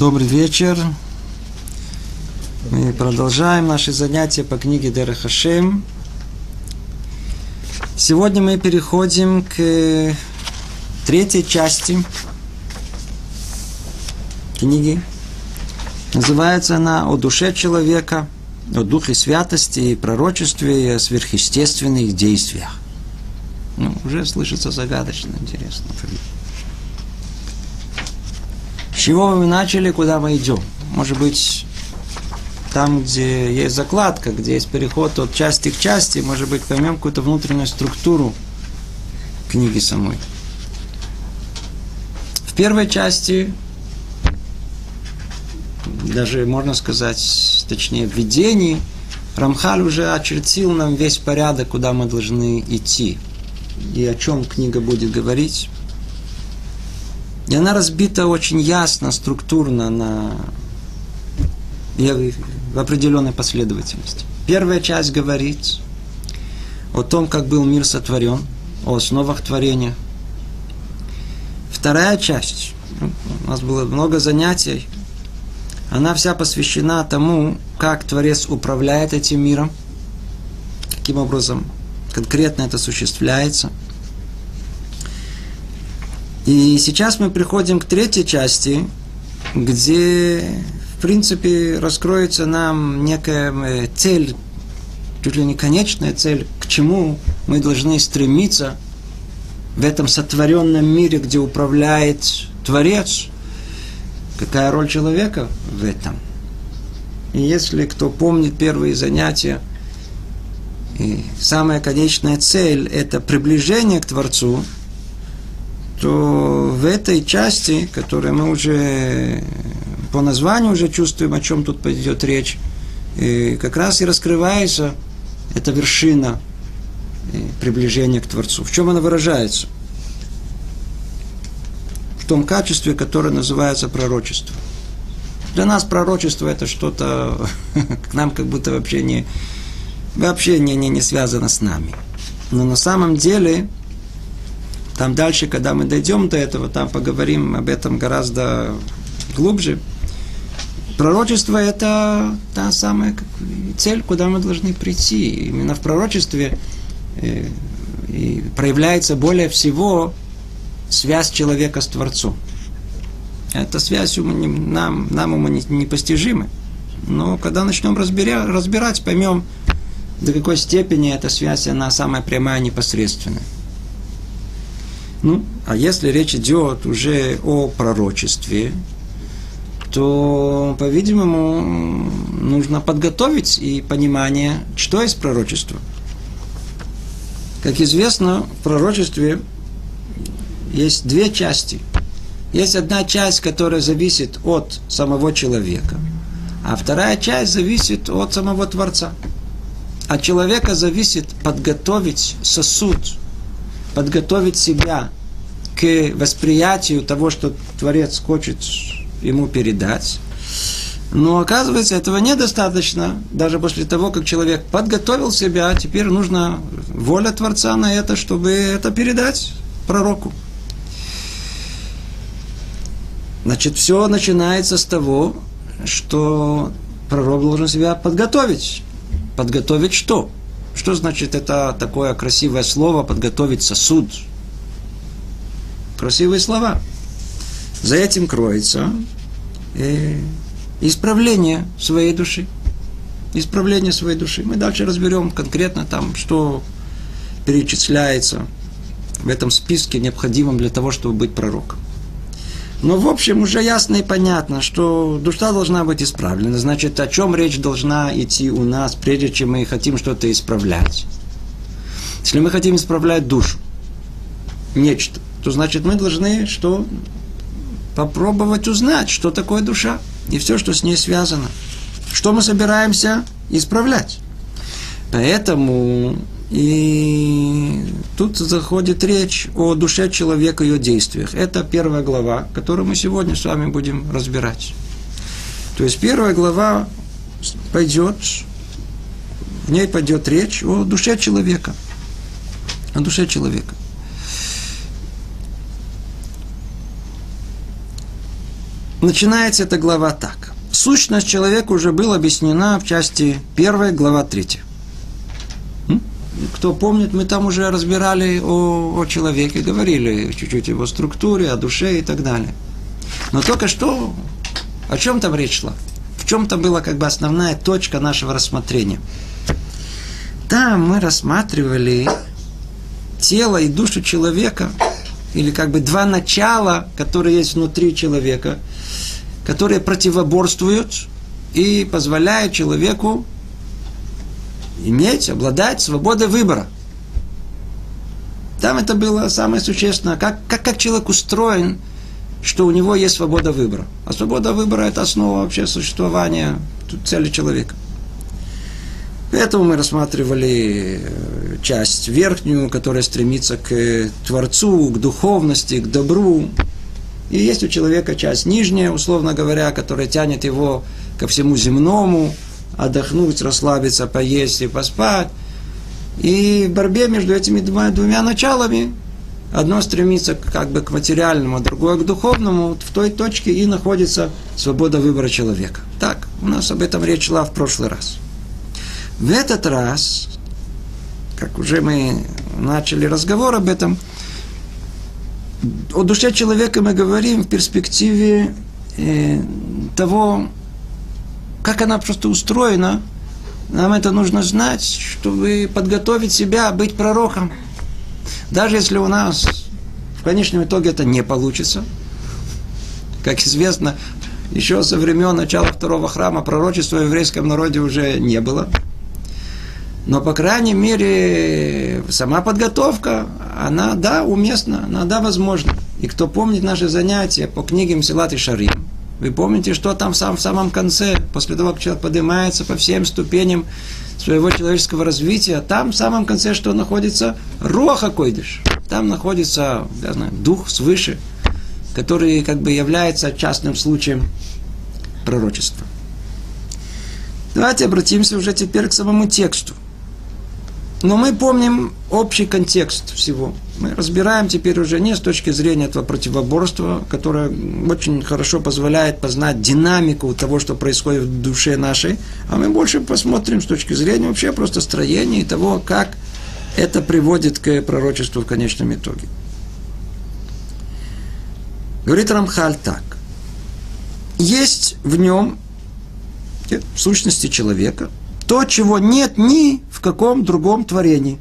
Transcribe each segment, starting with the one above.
Добрый вечер. Мы продолжаем наши занятия по книге Дерехашем. Сегодня мы переходим к третьей части книги. Называется она «О душе человека», о духе святости и пророчестве и о сверхъестественных действиях. Ну, уже слышится загадочно, интересно. Чего мы начали, куда мы идем? Может быть, там, где есть закладка, где есть переход от части к части, может быть, поймем какую-то внутреннюю структуру книги самой. В первой части, даже можно сказать, точнее, в видении, Рамхаль уже очертил нам весь порядок, куда мы должны идти. И о чем книга будет говорить. И она разбита очень ясно, структурно на в определенной последовательности. Первая часть говорит о том, как был мир сотворен, о основах творения. Вторая часть, ну, у нас было много занятий, она вся посвящена тому, как Творец управляет этим миром, каким образом конкретно это осуществляется. И сейчас мы приходим к третьей части, где в принципе, раскроется нам некая э, цель, чуть ли не конечная цель, к чему мы должны стремиться в этом сотворенном мире, где управляет Творец. Какая роль человека в этом? И если кто помнит первые занятия, и самая конечная цель – это приближение к Творцу, то в этой части, которую мы уже по названию уже чувствуем, о чем тут пойдет речь. И как раз и раскрывается эта вершина приближения к Творцу. В чем она выражается? В том качестве, которое называется пророчество. Для нас пророчество это что-то к нам как будто вообще не вообще не, не, не связано с нами. Но на самом деле, там дальше, когда мы дойдем до этого, там поговорим об этом гораздо глубже. Пророчество – это та самая цель, куда мы должны прийти. Именно в пророчестве э, и проявляется более всего связь человека с Творцом. Эта связь нам, нам ума непостижима. Но когда начнем разбирать, разбирать, поймем, до какой степени эта связь, она самая прямая, непосредственная. Ну, а если речь идет уже о пророчестве, то, по-видимому, нужно подготовить и понимание, что есть пророчество. Как известно, в пророчестве есть две части. Есть одна часть, которая зависит от самого человека, а вторая часть зависит от самого Творца. От человека зависит подготовить сосуд, подготовить себя к восприятию того, что Творец хочет ему передать. Но оказывается, этого недостаточно. Даже после того, как человек подготовил себя, теперь нужна воля Творца на это, чтобы это передать пророку. Значит, все начинается с того, что пророк должен себя подготовить. Подготовить что? Что значит это такое красивое слово подготовить сосуд? Красивые слова. За этим кроется э, исправление своей души. Исправление своей души. Мы дальше разберем конкретно там, что перечисляется в этом списке, необходимом для того, чтобы быть пророком. Но, в общем, уже ясно и понятно, что душа должна быть исправлена. Значит, о чем речь должна идти у нас, прежде чем мы хотим что-то исправлять. Если мы хотим исправлять душу, нечто, то значит мы должны что? попробовать узнать, что такое душа и все, что с ней связано. Что мы собираемся исправлять. Поэтому и тут заходит речь о душе человека и ее действиях. Это первая глава, которую мы сегодня с вами будем разбирать. То есть первая глава пойдет, в ней пойдет речь о душе человека. О душе человека. начинается эта глава так. Сущность человека уже была объяснена в части 1, глава 3. Кто помнит, мы там уже разбирали о, о человеке, говорили чуть-чуть его структуре, о душе и так далее. Но только что, о чем там речь шла? В чем-то была как бы основная точка нашего рассмотрения. Там мы рассматривали тело и душу человека, или как бы два начала, которые есть внутри человека, которые противоборствуют и позволяют человеку иметь, обладать свободой выбора. Там это было самое существенное, как, как, как человек устроен, что у него есть свобода выбора. А свобода выбора – это основа вообще существования цели человека. Поэтому мы рассматривали э, часть верхнюю, которая стремится к Творцу, к духовности, к добру. И есть у человека часть нижняя, условно говоря, которая тянет его ко всему земному, отдохнуть, расслабиться, поесть и поспать. И в борьбе между этими двумя, двумя началами одно стремится как бы к материальному, а другое к духовному, в той точке и находится свобода выбора человека. Так, у нас об этом речь шла в прошлый раз. В этот раз, как уже мы начали разговор об этом, о душе человека мы говорим в перспективе э, того, как она просто устроена, нам это нужно знать, чтобы подготовить себя быть пророком. Даже если у нас в конечном итоге это не получится, как известно, еще со времен начала второго храма пророчества в еврейском народе уже не было. Но, по крайней мере, сама подготовка, она, да, уместна, она, да, возможна. И кто помнит наши занятия по книге Мсилат и Шарим, вы помните, что там сам, в самом конце, после того, как человек поднимается по всем ступеням своего человеческого развития, там в самом конце что находится? Роха Койдыш. Там находится я знаю, дух свыше, который как бы является частным случаем пророчества. Давайте обратимся уже теперь к самому тексту. Но мы помним общий контекст всего. Мы разбираем теперь уже не с точки зрения этого противоборства, которое очень хорошо позволяет познать динамику того, что происходит в душе нашей, а мы больше посмотрим с точки зрения вообще просто строения и того, как это приводит к пророчеству в конечном итоге. Говорит Рамхаль так. Есть в нем, в сущности человека, то, чего нет ни в каком другом творении.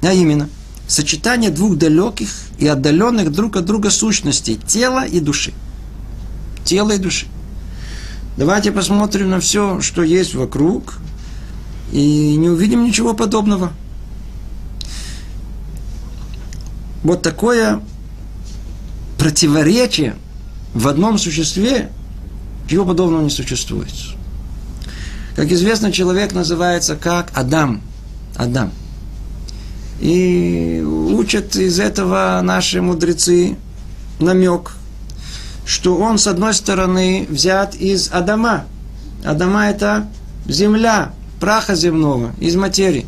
А именно, сочетание двух далеких и отдаленных друг от друга сущностей – тела и души. Тело и души. Давайте посмотрим на все, что есть вокруг, и не увидим ничего подобного. Вот такое противоречие в одном существе, чего подобного не существует. Как известно, человек называется как Адам. Адам. И учат из этого наши мудрецы намек, что он, с одной стороны, взят из Адама. Адама – это земля, праха земного, из материи.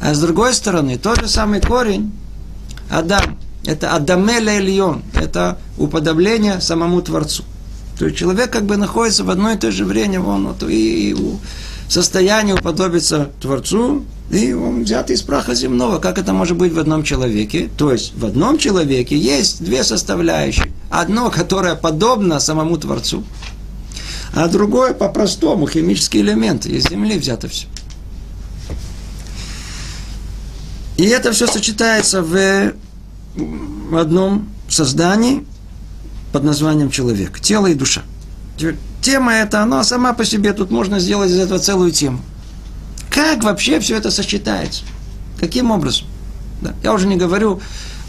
А с другой стороны, тот же самый корень, Адам, это Адамеля Ильон, это уподобление самому Творцу. То есть человек как бы находится в одно и то же время, он вот, и, и в состоянии уподобиться Творцу, и он взят из праха земного. Как это может быть в одном человеке? То есть в одном человеке есть две составляющие. Одно, которое подобно самому Творцу, а другое по-простому, химический элемент. Из земли взято все. И это все сочетается в одном создании, под названием человек. Тело и душа. Тема эта, она сама по себе, тут можно сделать из этого целую тему. Как вообще все это сочетается? Каким образом? Да. Я уже не говорю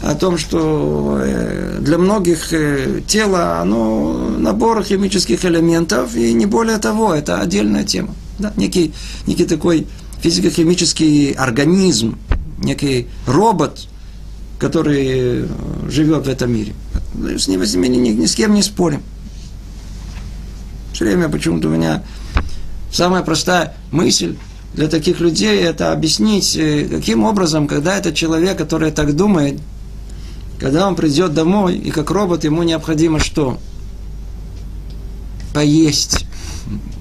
о том, что э, для многих э, тело, оно набор химических элементов, и не более того, это отдельная тема. Да? Некий, некий такой физико-химический организм, некий робот, который э, живет в этом мире. С ним, с ним ни, ни с кем не спорим. Все время почему-то у меня самая простая мысль для таких людей это объяснить, э, каким образом, когда этот человек, который так думает, когда он придет домой, и как робот ему необходимо что? поесть.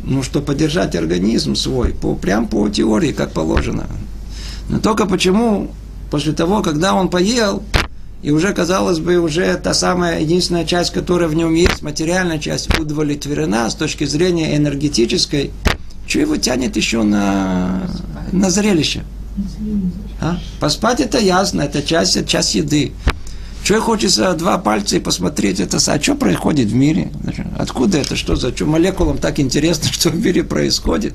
Ну, что поддержать организм свой, по, прям по теории, как положено. Но только почему после того, когда он поел, и уже, казалось бы, уже та самая единственная часть, которая в нем есть, материальная часть, удовлетворена с точки зрения энергетической, что его тянет еще на, на зрелище? А? Поспать это ясно, это часть, часть еды. Что хочется два пальца и посмотреть это, а что происходит в мире? Откуда это, что за, что молекулам так интересно, что в мире происходит?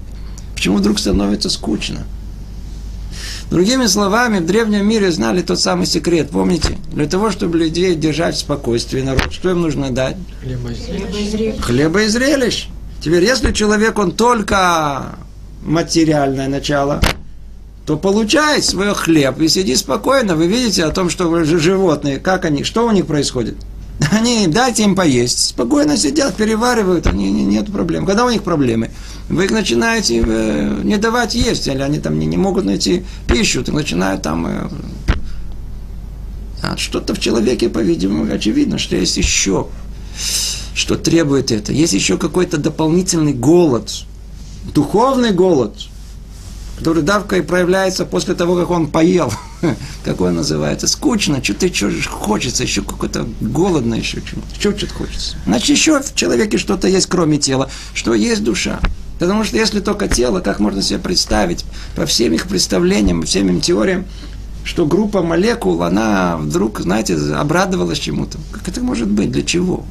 Почему вдруг становится скучно? Другими словами, в древнем мире знали тот самый секрет, помните? Для того, чтобы людей держать в спокойствии, народ, что им нужно дать? Хлеба и зрелищ. Хлеба и зрелищ. Теперь, если человек, он только материальное начало, то получает свой хлеб и сиди спокойно. Вы видите о том, что животные, как они, что у них происходит? Они, дайте им поесть, спокойно сидят, переваривают, они, нет проблем. Когда у них проблемы? Вы их начинаете э, не давать есть, или они там не, не могут найти пищу, то начинают там... Э, а что-то в человеке, по-видимому, очевидно, что есть еще, что требует это. Есть еще какой-то дополнительный голод, духовный голод – который давка и проявляется после того, как он поел. как он называется? Скучно, что-то еще хочется, еще какое-то голодно еще, что что-то хочется. Значит, еще в человеке что-то есть, кроме тела, что есть душа. Потому что если только тело, как можно себе представить, по всем их представлениям, всем им теориям, что группа молекул, она вдруг, знаете, обрадовалась чему-то. Как это может быть? Для чего?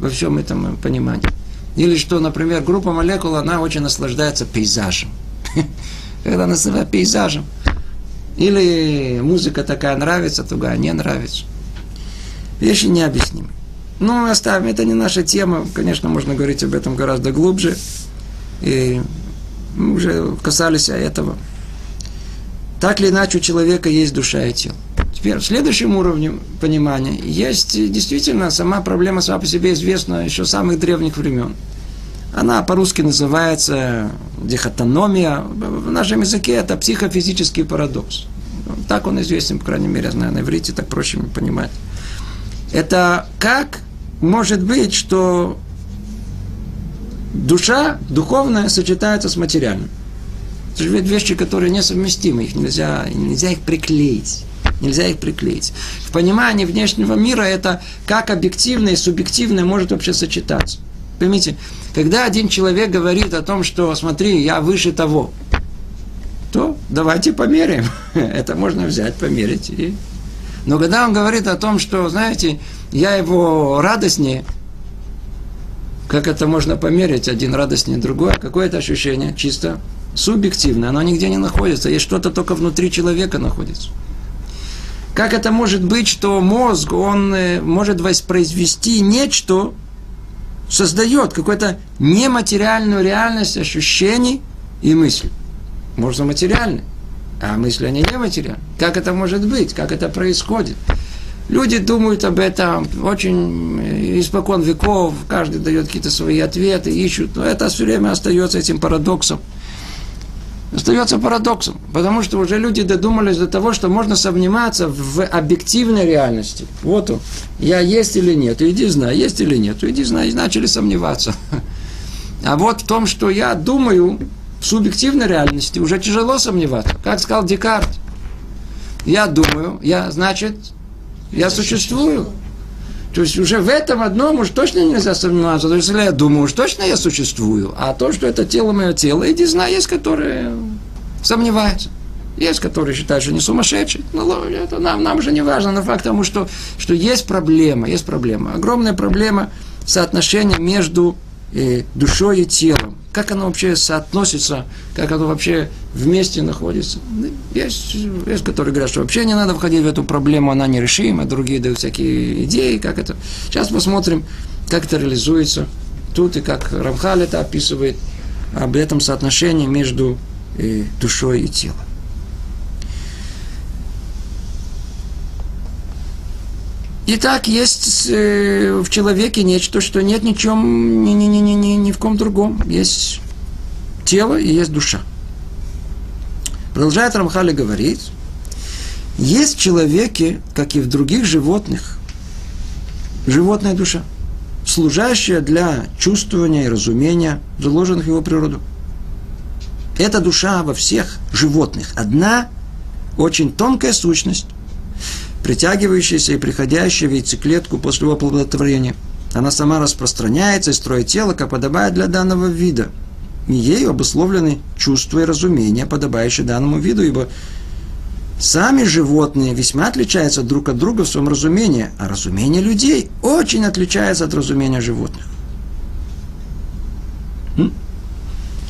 Во всем этом понимании. Или что, например, группа молекул, она очень наслаждается пейзажем. когда называют пейзажем. Или музыка такая нравится, другая не нравится. Вещи необъяснимы. Ну, оставим, это не наша тема. Конечно, можно говорить об этом гораздо глубже. И мы уже касались этого. Так или иначе, у человека есть душа и тело. Теперь, в следующем уровне понимания есть действительно сама проблема сама по себе известна еще с самых древних времен. Она по-русски называется дихотономия. В нашем языке это психофизический парадокс. Так он известен, по крайней мере, я знаю, на иврите так проще понимать. Это как может быть, что душа духовная сочетается с материальным. Это же вещи, которые несовместимы, их нельзя, нельзя их приклеить. Нельзя их приклеить. В понимании внешнего мира это как объективное и субъективное может вообще сочетаться. Поймите, когда один человек говорит о том, что смотри, я выше того, то давайте померяем. Это можно взять, померить. И... Но когда он говорит о том, что, знаете, я его радостнее, как это можно померить, один радостнее другой, какое-то ощущение чисто субъективное, оно нигде не находится, есть что-то только внутри человека находится. Как это может быть, что мозг, он э, может воспроизвести нечто, создает какую-то нематериальную реальность ощущений и мыслей. Можно материальные, а мысли они нематериальные. Как это может быть? Как это происходит? Люди думают об этом очень э, испокон веков, каждый дает какие-то свои ответы, ищут, но это все время остается этим парадоксом остается парадоксом, потому что уже люди додумались до того, что можно сомневаться в объективной реальности. Вот он, я есть или нет, иди знай, есть или нет, иди знай, и начали сомневаться. А вот в том, что я думаю, в субъективной реальности уже тяжело сомневаться. Как сказал Декарт, я думаю, я, значит, я существую. То есть уже в этом одном уж точно нельзя сомневаться. То есть если я думаю, уж точно я существую, а то, что это тело мое тело, иди знай, есть, которые сомневаются. Есть, которые считают, что не сумасшедший. Но это нам, нам же не важно. Но факт тому, что, что есть проблема, есть проблема. Огромная проблема соотношения между душой и телом как оно вообще соотносится, как оно вообще вместе находится. Есть, есть которые говорят, что вообще не надо входить в эту проблему, она нерешима, другие дают всякие идеи, как это. Сейчас посмотрим, как это реализуется тут и как Рамхаль это описывает, об этом соотношении между э, душой и телом. Итак, есть э, в человеке нечто, что нет ничем, ни, ни, ни, ни, ни, ни в ком другом. Есть тело и есть душа. Продолжает Рамхали говорить, есть в человеке, как и в других животных, животная душа. служащая для чувствования и разумения заложенных в его природу. Это душа во всех животных. Одна очень тонкая сущность, притягивающаяся и приходящая в яйцеклетку после оплодотворения. Она сама распространяется и строит тело, как подобает для данного вида. И ею обусловлены чувства и разумения, подобающие данному виду, ибо Сами животные весьма отличаются друг от друга в своем разумении, а разумение людей очень отличается от разумения животных.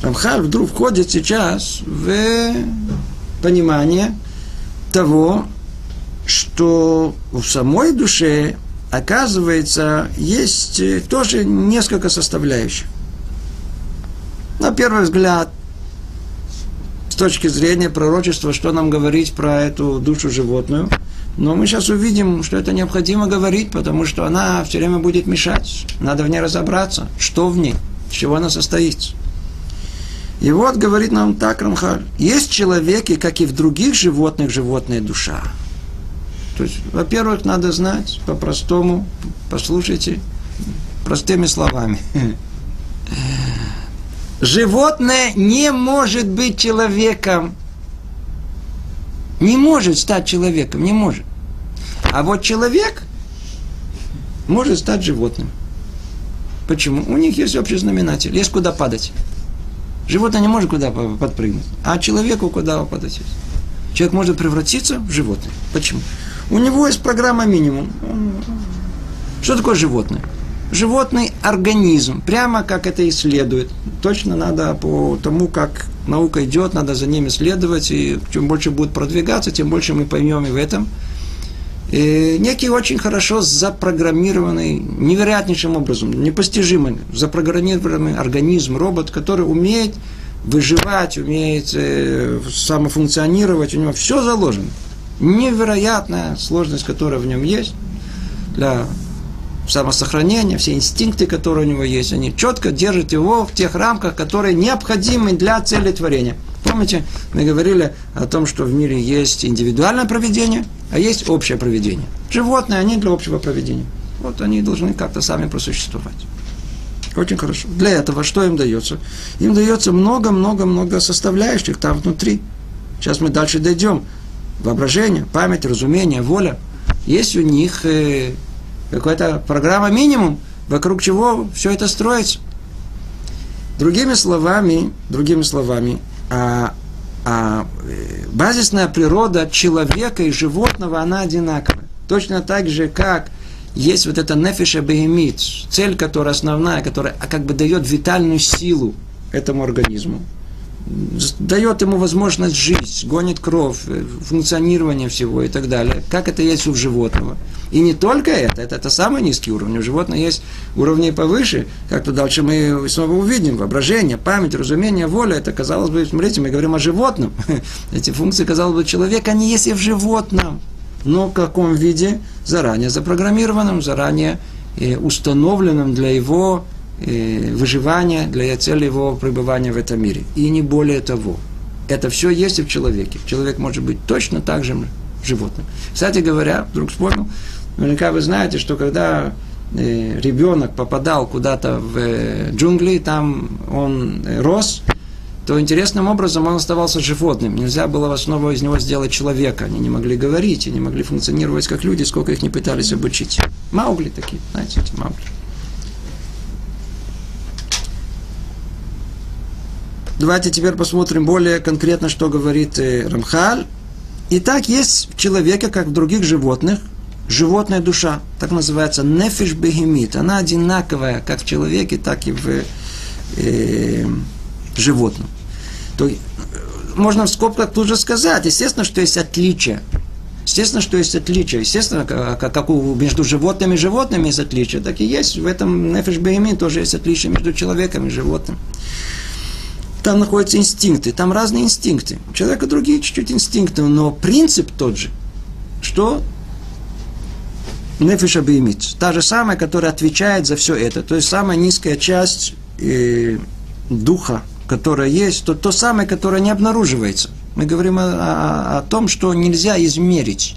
Рамхаль вдруг входит сейчас в понимание того, что в самой душе, оказывается, есть тоже несколько составляющих. На первый взгляд, точки зрения пророчества, что нам говорить про эту душу животную. Но мы сейчас увидим, что это необходимо говорить, потому что она все время будет мешать. Надо в ней разобраться, что в ней, из чего она состоит. И вот говорит нам так Рамхаль. Есть человеки, как и в других животных, животная душа. То есть, во-первых, надо знать по-простому, послушайте, простыми словами. Животное не может быть человеком. Не может стать человеком, не может. А вот человек может стать животным. Почему? У них есть общий знаменатель, есть куда падать. Животное не может куда подпрыгнуть, а человеку куда падать. Человек может превратиться в животное. Почему? У него есть программа минимум. Что такое животное? животный организм, прямо как это исследует. Точно надо по тому, как наука идет, надо за ними следовать, и чем больше будет продвигаться, тем больше мы поймем и в этом. И некий очень хорошо запрограммированный, невероятнейшим образом, непостижимый, запрограммированный организм, робот, который умеет выживать, умеет э, самофункционировать, у него все заложено. Невероятная сложность, которая в нем есть для самосохранение, все инстинкты, которые у него есть, они четко держат его в тех рамках, которые необходимы для цели творения. Помните, мы говорили о том, что в мире есть индивидуальное проведение, а есть общее проведение. Животные, они для общего проведения. Вот они должны как-то сами просуществовать. Очень хорошо. Для этого что им дается? Им дается много-много-много составляющих там внутри. Сейчас мы дальше дойдем. Воображение, память, разумение, воля. Есть у них э, какая-то программа минимум, вокруг чего все это строится. Другими словами, другими словами, а, а, э, базисная природа человека и животного, она одинаковая. Точно так же, как есть вот эта нефиша бегемит, цель, которая основная, которая как бы дает витальную силу этому организму дает ему возможность жить, гонит кровь, э, функционирование всего и так далее. Как это есть у животного. И не только это, это, это самый низкий уровень. У животного есть уровни повыше, как-то дальше мы снова увидим. Воображение, память, разумение, воля. Это, казалось бы, смотрите, мы говорим о животном. Эти функции, казалось бы, человека, они есть и в животном. Но в каком виде? Заранее запрограммированном, заранее э, установленном для его выживания, для цели его пребывания в этом мире. И не более того. Это все есть и в человеке. Человек может быть точно так же животным. Кстати говоря, вдруг вспомнил, наверняка вы знаете, что когда э, ребенок попадал куда-то в э, джунгли, там он рос, то интересным образом он оставался животным. Нельзя было в основу из него сделать человека. Они не могли говорить, они не могли функционировать как люди, сколько их не пытались обучить. Маугли такие, знаете, эти маугли. Давайте теперь посмотрим более конкретно, что говорит э, Рамхаль. Итак, есть в человеке, как в других животных, животная душа, так называется нефиш бегемит. Она одинаковая как в человеке, так и в э, животном. То, можно в скобках тут же сказать, естественно, что есть отличия. Естественно, что есть отличия. Естественно, как, как у, между животными и животными есть отличия, так и есть в этом нефиш бегемит тоже есть отличия между человеком и животным там находятся инстинкты, там разные инстинкты. У человека другие чуть-чуть инстинкты, но принцип тот же. Что? Нефиша беймит. Та же самая, которая отвечает за все это. То есть самая низкая часть э, духа, которая есть, то то самое, которое не обнаруживается. Мы говорим о, о, о том, что нельзя измерить.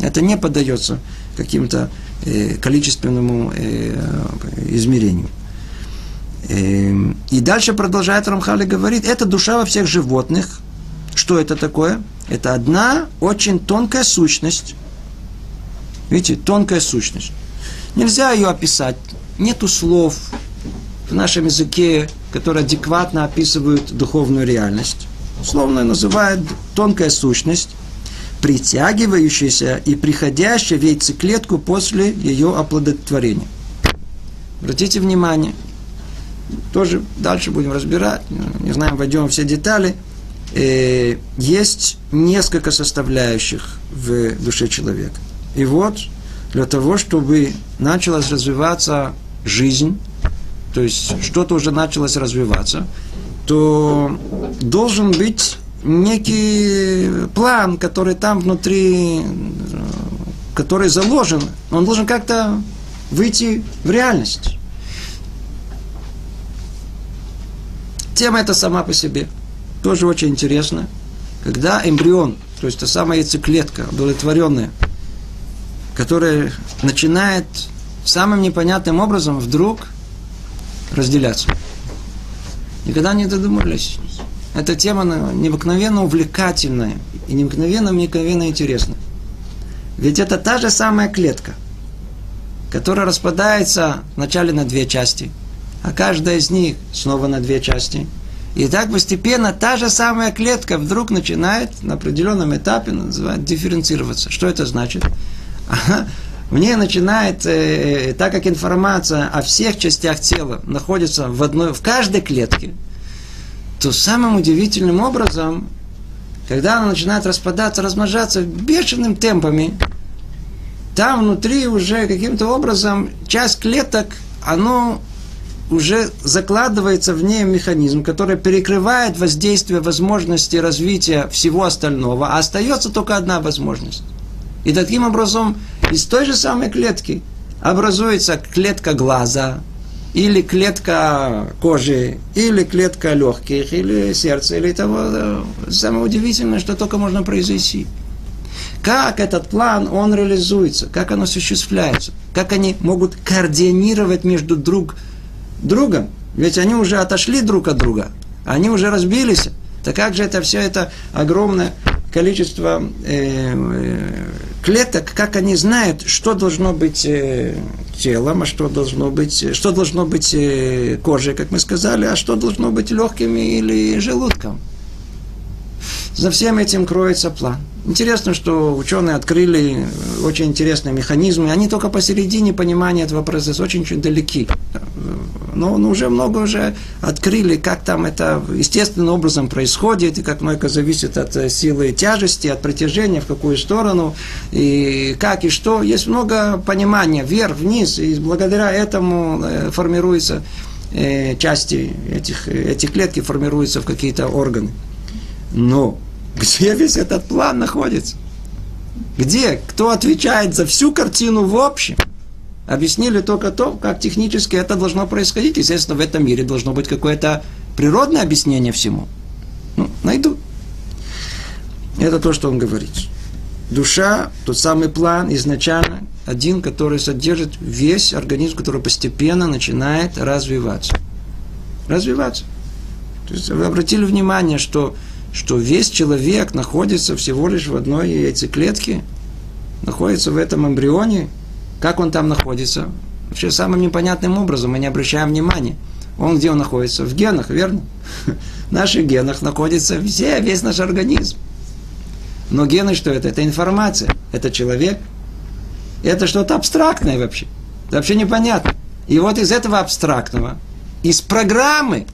Это не поддается каким-то э, количественному э, измерению. Эм, и дальше продолжает Рамхали говорит, это душа во всех животных. Что это такое? Это одна очень тонкая сущность. Видите, тонкая сущность. Нельзя ее описать. Нету слов в нашем языке, которые адекватно описывают духовную реальность. Условно называют тонкая сущность, притягивающаяся и приходящая в яйцеклетку после ее оплодотворения. Обратите внимание, тоже дальше будем разбирать, не знаем, войдем все детали. Э, есть несколько составляющих в душе человека. И вот для того, чтобы началась развиваться жизнь, то есть что-то уже началось развиваться, то должен быть некий план, который там внутри, который заложен, он должен как-то выйти в реальность. Тема эта сама по себе тоже очень интересна. Когда эмбрион, то есть та самая яйцеклетка, удовлетворенная, которая начинает самым непонятным образом вдруг разделяться. Никогда не додумались. Эта тема необыкновенно увлекательная и необыкновенно, необыкновенно интересная. Ведь это та же самая клетка, которая распадается вначале на две части, а каждая из них снова на две части. И так постепенно та же самая клетка вдруг начинает на определенном этапе называть, дифференцироваться. Что это значит? мне начинает, э, так как информация о всех частях тела находится в, одной, в каждой клетке, то самым удивительным образом, когда она начинает распадаться, размножаться бешеным темпами, там внутри уже каким-то образом часть клеток, оно уже закладывается в ней механизм, который перекрывает воздействие возможности развития всего остального, а остается только одна возможность. И таким образом из той же самой клетки образуется клетка глаза, или клетка кожи, или клетка легких, или сердца, или того. Самое удивительное, что только можно произойти. Как этот план, он реализуется, как он осуществляется, как они могут координировать между друг другом. Ведь они уже отошли друг от друга, они уже разбились. Так как же это все это огромное количество э, э, клеток, как они знают, что должно быть э, телом, а что должно быть, что должно быть э, кожей, как мы сказали, а что должно быть легкими или желудком. За всем этим кроется план. Интересно, что ученые открыли очень интересные механизмы. Они только посередине понимания этого процесса очень-очень далеки. Но, но уже много уже открыли, как там это естественным образом происходит, и как много зависит от э, силы тяжести, от притяжения, в какую сторону, и как и что. Есть много понимания вверх, вниз, и благодаря этому э, формируются э, части этих, эти клетки формируются в какие-то органы. Но где весь этот план находится? Где? Кто отвечает за всю картину в общем? Объяснили только то, как технически это должно происходить. Естественно, в этом мире должно быть какое-то природное объяснение всему. Ну, найду. Это то, что он говорит. Душа, тот самый план изначально, один, который содержит весь организм, который постепенно начинает развиваться. Развиваться. То есть вы обратили внимание, что что весь человек находится всего лишь в одной яйцеклетке, находится в этом эмбрионе. Как он там находится? Вообще самым непонятным образом, мы не обращаем внимания. Он где он находится? В генах, верно? В наших генах находится все, весь наш организм. Но гены что это? Это информация. Это человек. Это что-то абстрактное вообще. Это вообще непонятно. И вот из этого абстрактного, из программы,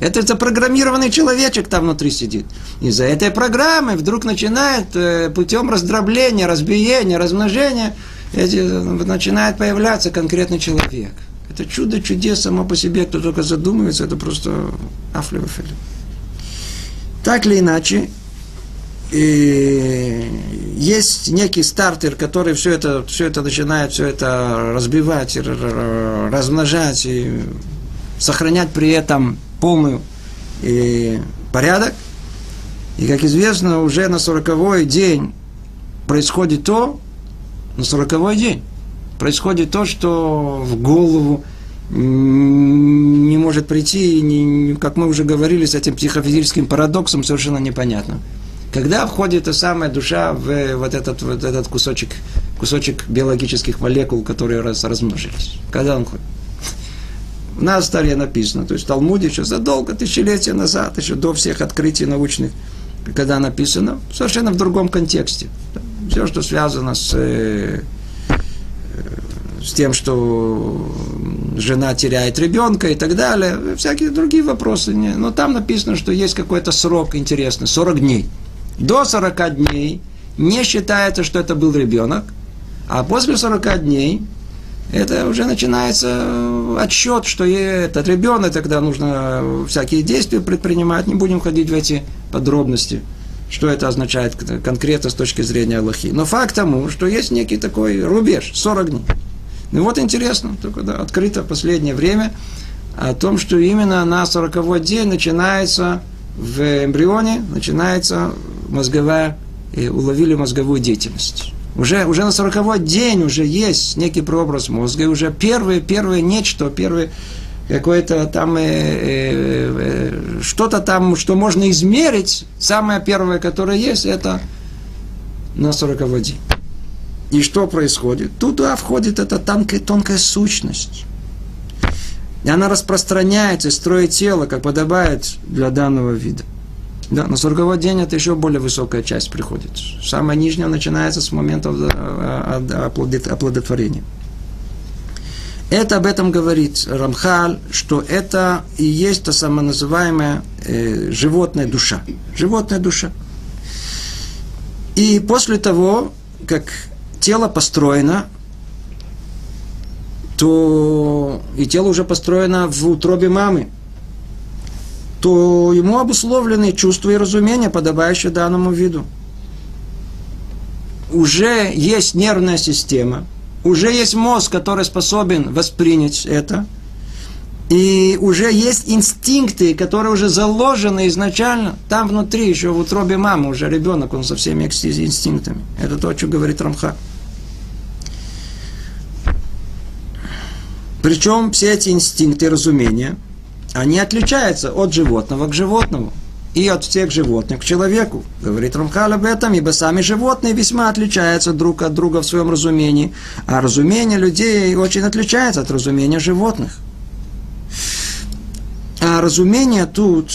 это запрограммированный человечек там внутри сидит. Из-за этой программы вдруг начинает э, путем раздробления, разбиения, размножения, эти, начинает появляться конкретный человек. Это чудо чудес само по себе, кто только задумывается, это просто афлевафель. Так или иначе, и есть некий стартер, который все это, все это начинает все это разбивать, размножать и сохранять при этом полный и порядок. И, как известно, уже на сороковой день происходит то, на сороковой день происходит то, что в голову не может прийти, не, как мы уже говорили, с этим психофизическим парадоксом совершенно непонятно. Когда входит та самая душа в вот этот, вот этот кусочек, кусочек биологических молекул, которые раз, размножились? Когда он ходит? У нас в Таре написано, то есть в Талмуде еще задолго, тысячелетия назад, еще до всех открытий научных, когда написано, совершенно в другом контексте. Все, что связано с, э, э, с тем, что жена теряет ребенка и так далее, всякие другие вопросы. Но там написано, что есть какой-то срок интересный, 40 дней. До 40 дней не считается, что это был ребенок, а после 40 дней это уже начинается отсчет, что этот ребенок, тогда нужно всякие действия предпринимать, не будем ходить в эти подробности, что это означает конкретно с точки зрения Аллахи. Но факт тому, что есть некий такой рубеж, 40 дней. Ну вот интересно, только да, открыто в последнее время о том, что именно на 40 день начинается в эмбрионе, начинается мозговая, и уловили мозговую деятельность. Уже, уже на 40 день уже есть некий прообраз мозга, и уже первое, первое нечто, первое какое-то там э, э, э, что-то там, что можно измерить, самое первое, которое есть, это на 40 день. И что происходит? Туда входит эта тонкая, тонкая сущность. И она распространяется, строит тело, как подобает для данного вида. Да, на 40 день это еще более высокая часть приходит. Самая нижняя начинается с момента оплодотворения. Это об этом говорит Рамхаль, что это и есть та самая называемая э, животная душа. Животная душа. И после того, как тело построено, то и тело уже построено в утробе мамы – то ему обусловлены чувства и разумения, подобающие данному виду. Уже есть нервная система, уже есть мозг, который способен воспринять это, и уже есть инстинкты, которые уже заложены изначально. Там внутри, еще в утробе мамы, уже ребенок, он со всеми инстинктами. Это то, что говорит Рамха. Причем все эти инстинкты разумения – они отличаются от животного к животному и от всех животных к человеку. Говорит Рамхал об этом, ибо сами животные весьма отличаются друг от друга в своем разумении, а разумение людей очень отличается от разумения животных. А разумение тут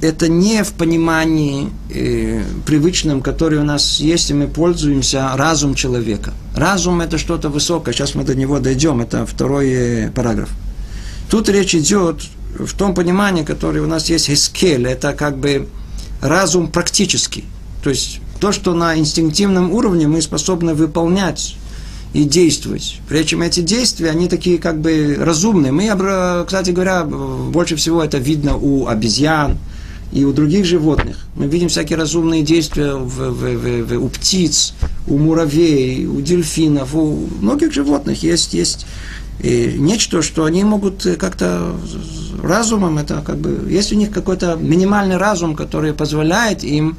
это не в понимании э, привычном, который у нас есть, и мы пользуемся разум человека. Разум это что-то высокое, сейчас мы до него дойдем, это второй э, параграф. Тут речь идет в том понимании, которое у нас есть эскель, это как бы разум практический. То есть то, что на инстинктивном уровне мы способны выполнять и действовать. Причем эти действия, они такие как бы разумные. Мы, кстати говоря, больше всего это видно у обезьян и у других животных. Мы видим всякие разумные действия в, в, в, в, у птиц, у муравей, у дельфинов, у многих животных есть, есть и нечто, что они могут как-то разумом, это как бы, есть у них какой-то минимальный разум, который позволяет им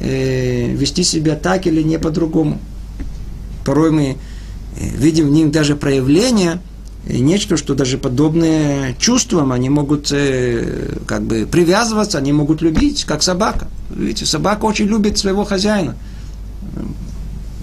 э, вести себя так или не по-другому. Порой мы э, видим в них даже проявление, и нечто, что даже подобные чувствам, они могут э, как бы привязываться, они могут любить, как собака. Видите, собака очень любит своего хозяина.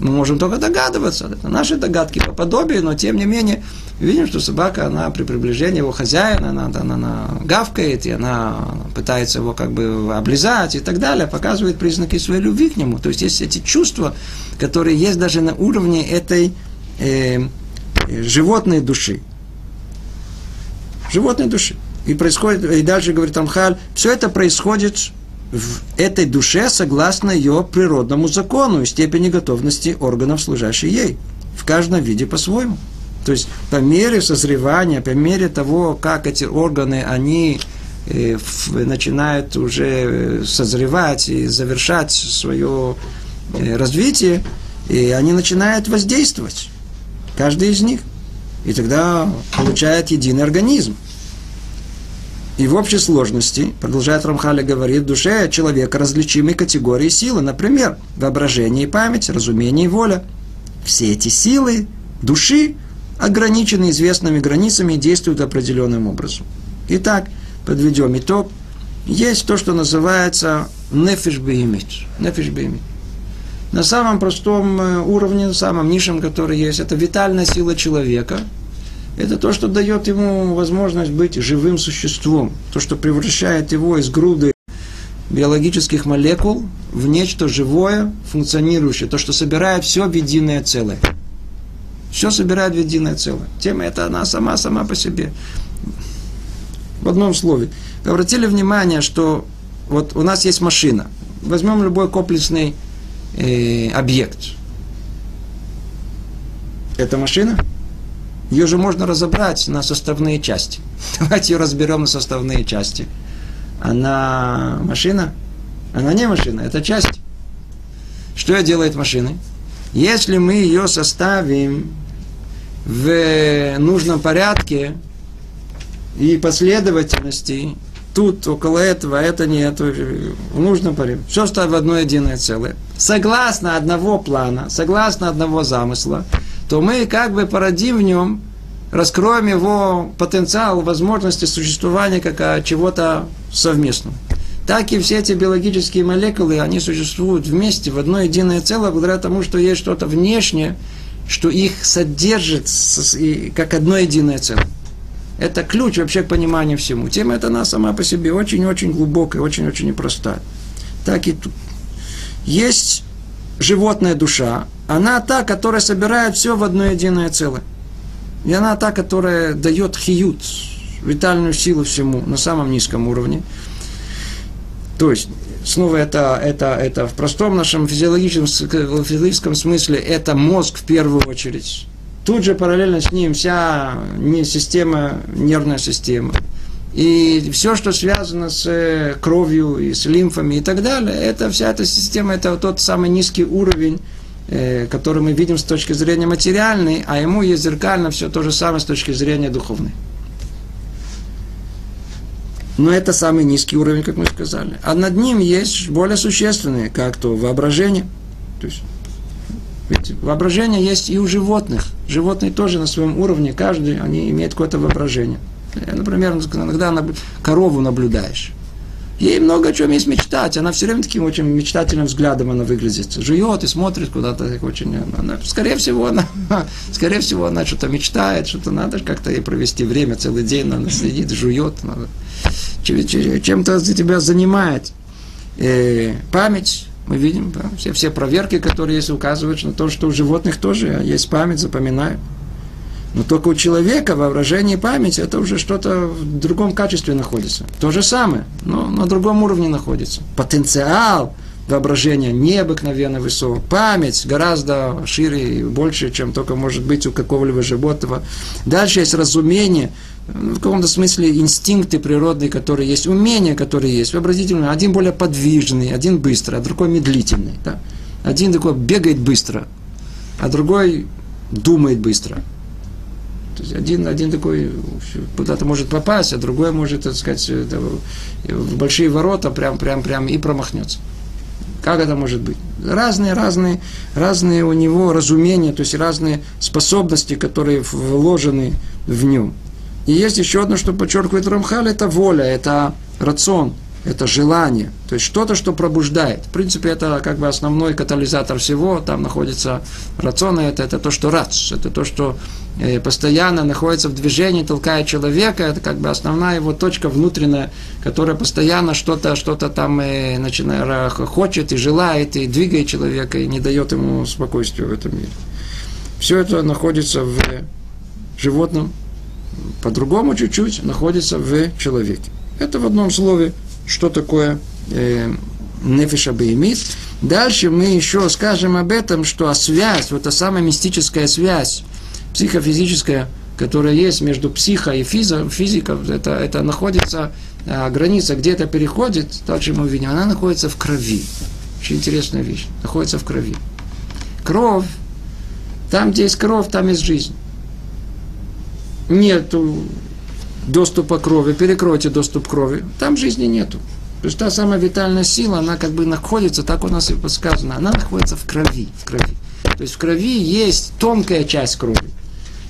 Мы можем только догадываться, это наши догадки по подобию, но тем не менее видим, что собака, она при приближении его хозяина, она, она, она гавкает, и она пытается его как бы облизать и так далее, показывает признаки своей любви к нему. То есть есть эти чувства, которые есть даже на уровне этой э, животной души. Животной души. И происходит, и дальше говорит Амхаль, все это происходит в этой душе согласно ее природному закону и степени готовности органов, служащих ей. В каждом виде по-своему. То есть по мере созревания, по мере того, как эти органы, они э, начинают уже э, созревать и завершать свое э, развитие, и они начинают воздействовать. Каждый из них. И тогда получает единый организм. И в общей сложности, продолжает Рамхали говорит, в душе человека различимые категории силы, например, воображение и память, разумение и воля. все эти силы души ограничены известными границами и действуют определенным образом. Итак, подведем итог. Есть то, что называется нефиш беймит. Нефиш беймит. На самом простом э, уровне, на самом низшем, который есть, это витальная сила человека. Это то, что дает ему возможность быть живым существом. То, что превращает его из груды биологических молекул в нечто живое, функционирующее. То, что собирает все в единое целое. Все собирает в единое целое. Тема это она сама, сама по себе. В одном слове. Обратили внимание, что вот у нас есть машина. Возьмем любой комплексный э, объект. Это машина? Ее же можно разобрать на составные части. Давайте ее разберем на составные части. Она машина? Она не машина, это часть. Что делает машины? Если мы ее составим в нужном порядке и последовательности, тут около этого, это нет, в нужном порядке. Все ставим в одно единое целое. Согласно одного плана, согласно одного замысла, то мы как бы породим в нем, раскроем его потенциал, возможности существования как чего-то совместного. Так и все эти биологические молекулы, они существуют вместе, в одно единое целое, благодаря тому, что есть что-то внешнее, что их содержит как одно единое целое. Это ключ вообще к пониманию всему. Тема эта она сама по себе очень-очень глубокая, очень-очень непростая. Так и тут. Есть животная душа, она та, которая собирает все в одно единое целое. И она та, которая дает хиют, витальную силу всему на самом низком уровне. То есть, снова это, это, это в простом нашем физиологическом, физиологическом смысле, это мозг в первую очередь. Тут же параллельно с ним вся не система, нервная система. И все, что связано с э, кровью и с лимфами и так далее, это вся эта система, это тот самый низкий уровень, который мы видим с точки зрения материальной, а ему есть зеркально все то же самое с точки зрения духовной. Но это самый низкий уровень, как мы сказали. А над ним есть более существенные, как то воображение. То есть, ведь воображение есть и у животных. Животные тоже на своем уровне, каждый, они имеют какое-то воображение. Например, иногда корову наблюдаешь. Ей много о чем есть мечтать. Она все время таким очень мечтательным взглядом она выглядит. Жует и смотрит куда-то очень. Она, скорее всего, она, скорее всего, она что-то мечтает, что-то надо как-то ей провести время целый день. Она сидит, жует. Чем-то тебя занимает. И память, мы видим, да, все, все проверки, которые есть, указывают на то, что у животных тоже есть память, запоминают. Но только у человека воображение и память это уже что-то в другом качестве находится. То же самое, но на другом уровне находится. Потенциал воображения необыкновенно высок. Память гораздо шире и больше, чем только может быть у какого-либо животного. Дальше есть разумение, в каком-то смысле инстинкты природные, которые есть, умения, которые есть. Вообразите, один более подвижный, один быстрый, а другой медлительный. Да? Один такой бегает быстро, а другой думает быстро. То есть один, один такой куда-то может попасть, а другой может, так сказать, это, в большие ворота прям, прям, прям и промахнется. Как это может быть? Разные, разные, разные у него разумения, то есть разные способности, которые вложены в нем. И есть еще одно, что подчеркивает Рамхаль, это воля, это рацион, это желание. То есть что-то, что пробуждает. В принципе, это как бы основной катализатор всего. Там находится рацион, это, это то, что рац, это то, что э, постоянно находится в движении, толкает человека. Это как бы основная его точка внутренняя, которая постоянно что-то что там э, начинает, хочет и желает, и двигает человека, и не дает ему спокойствия в этом мире. Все это находится в животном, по-другому чуть-чуть находится в человеке. Это в одном слове, что такое э, нефиша беймит. Дальше мы еще скажем об этом, что связь, вот та самая мистическая связь, психофизическая, которая есть между психо и физо, физикой, это, это находится, а, граница где-то переходит, дальше мы увидим, она находится в крови. Очень интересная вещь, находится в крови. Кровь, там, где есть кровь, там есть жизнь нет доступа крови, перекройте доступ крови, там жизни нету. То есть та самая витальная сила, она как бы находится, так у нас и подсказано, она находится в крови, в крови. То есть в крови есть тонкая часть крови.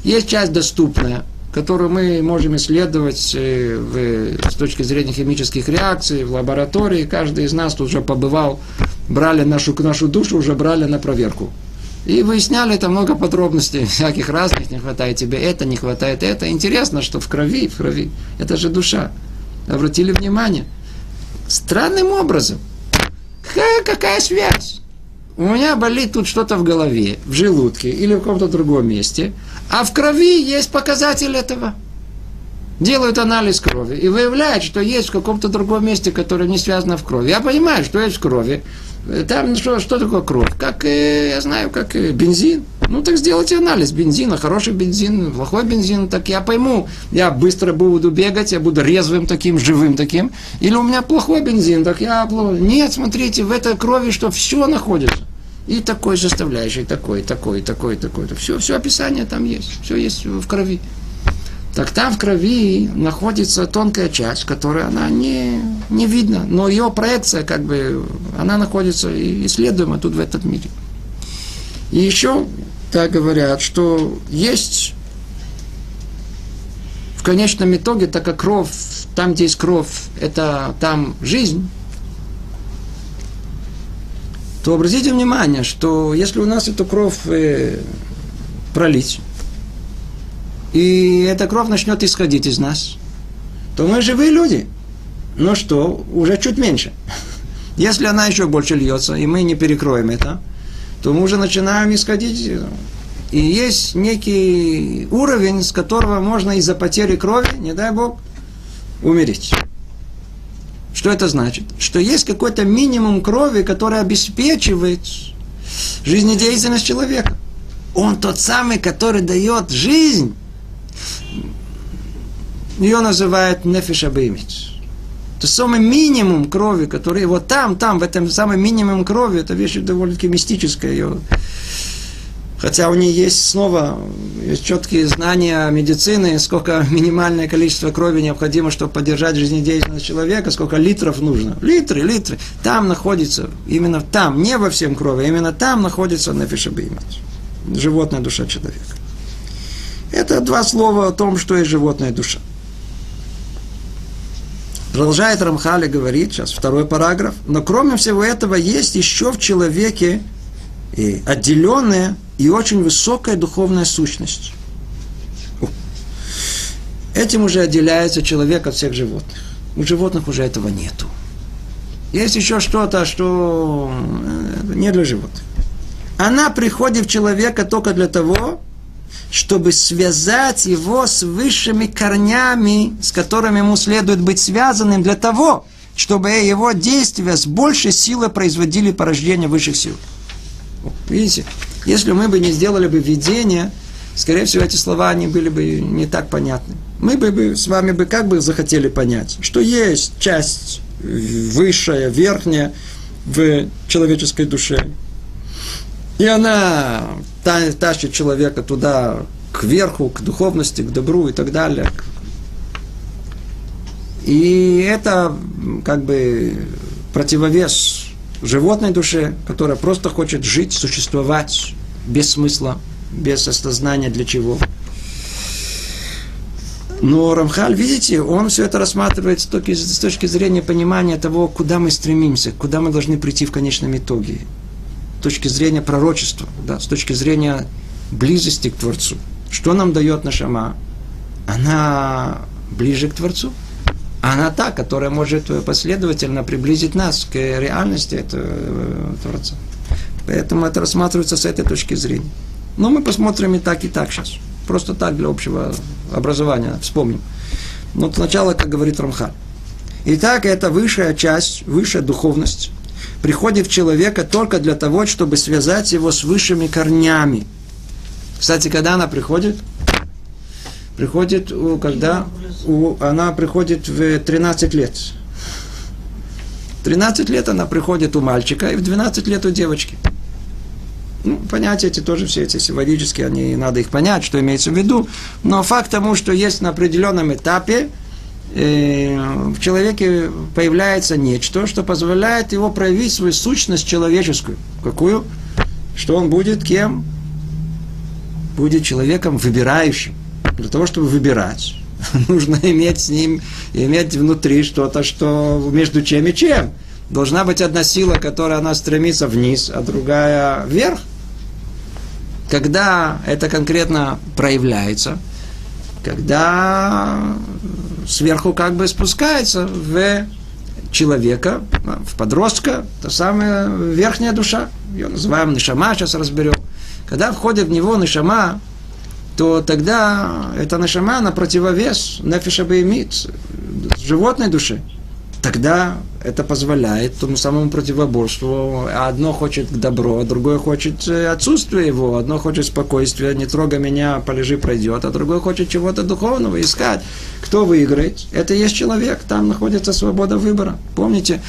Есть часть доступная, которую мы можем исследовать э, в, с точки зрения химических реакций в лаборатории. Каждый из нас тут уже побывал, брали нашу, нашу душу, уже брали на проверку. И выясняли там много подробностей, всяких разных, не хватает тебе это, не хватает это. Интересно, что в крови, в крови, это же душа. Обратили внимание? Странным образом. Какая, какая связь? У меня болит тут что-то в голове, в желудке или в каком-то другом месте, а в крови есть показатель этого. Делают анализ крови и выявляют, что есть в каком-то другом месте, которое не связано в крови. Я понимаю, что есть в крови, там что, что такое кровь? Как, э, я знаю, как э, бензин. Ну, так сделайте анализ бензина, хороший бензин, плохой бензин, так я пойму, я быстро буду бегать, я буду резвым таким, живым таким, или у меня плохой бензин, так я... Нет, смотрите, в этой крови что все находится. И такой составляющий, такой, такой, такой, такой. Все, все описание там есть, все есть в крови так там в крови находится тонкая часть, которая она не, не видна, но ее проекция, как бы, она находится исследуема тут в этом мире. И еще так говорят, что есть в конечном итоге, так как кровь, там, где есть кровь, это там жизнь, то обратите внимание, что если у нас эту кровь э, пролить, и эта кровь начнет исходить из нас, то мы живые люди. Ну что, уже чуть меньше. Если она еще больше льется, и мы не перекроем это, то мы уже начинаем исходить. И есть некий уровень, с которого можно из-за потери крови, не дай Бог, умереть. Что это значит? Что есть какой-то минимум крови, который обеспечивает жизнедеятельность человека. Он тот самый, который дает жизнь ее называют нефиш абеймит. Это самый минимум крови, который вот там, там, в этом самый минимум крови, это вещь довольно-таки мистическая. Ее, хотя у нее есть снова есть четкие знания медицины, сколько минимальное количество крови необходимо, чтобы поддержать жизнедеятельность человека, сколько литров нужно. Литры, литры. Там находится, именно там, не во всем крови, а именно там находится нефишабимит. Животная душа человека. Это два слова о том, что есть животная душа. Продолжает Рамхали говорит, сейчас второй параграф, но кроме всего этого есть еще в человеке и отделенная и очень высокая духовная сущность. Этим уже отделяется человек от всех животных. У животных уже этого нету. Есть еще что-то, что э, не для животных. Она приходит в человека только для того, чтобы связать его с высшими корнями, с которыми ему следует быть связанным, для того, чтобы его действия с большей силой производили порождение высших сил. Видите, если мы бы не сделали бы видение, скорее всего, эти слова они были бы не так понятны. Мы бы с вами бы как бы захотели понять, что есть часть высшая, верхняя в человеческой душе. И она тащит человека туда, к верху, к духовности, к добру и так далее. И это как бы противовес животной душе, которая просто хочет жить, существовать без смысла, без осознания для чего. Но Рамхаль, видите, он все это рассматривает с точки, с точки зрения понимания того, куда мы стремимся, куда мы должны прийти в конечном итоге точки зрения пророчества, да, с точки зрения близости к Творцу. Что нам дает Нашама? Она ближе к Творцу. Она та, которая может последовательно приблизить нас к реальности этого э, Творца. Поэтому это рассматривается с этой точки зрения. Но мы посмотрим и так, и так сейчас. Просто так для общего образования вспомним. Но сначала, как говорит Рамхан. Итак, это высшая часть, высшая духовность, приходит в человека только для того, чтобы связать его с высшими корнями. Кстати, когда она приходит? Приходит, когда у, она приходит в 13 лет. 13 лет она приходит у мальчика, и в 12 лет у девочки. Ну, понятия эти тоже все эти символические, они, надо их понять, что имеется в виду. Но факт тому, что есть на определенном этапе в человеке появляется нечто, что позволяет его проявить свою сущность человеческую. Какую? что он будет кем? Будет человеком выбирающим. Для того, чтобы выбирать, нужно иметь с ним, иметь внутри что-то, что между чем и чем. Должна быть одна сила, которая она стремится вниз, а другая вверх. Когда это конкретно проявляется, когда сверху как бы спускается в человека, в подростка, та самая верхняя душа. Ее называем нишама, сейчас разберем. Когда входит в него нишама, то тогда эта нишама на противовес нефиша имеет животной души. Тогда это позволяет тому самому противоборству. Одно хочет добро, другое хочет э, отсутствие его. Одно хочет спокойствия, не трогай меня, полежи, пройдет. А другое хочет чего-то духовного искать. Кто выиграет? Это есть человек, там находится свобода выбора. Помните,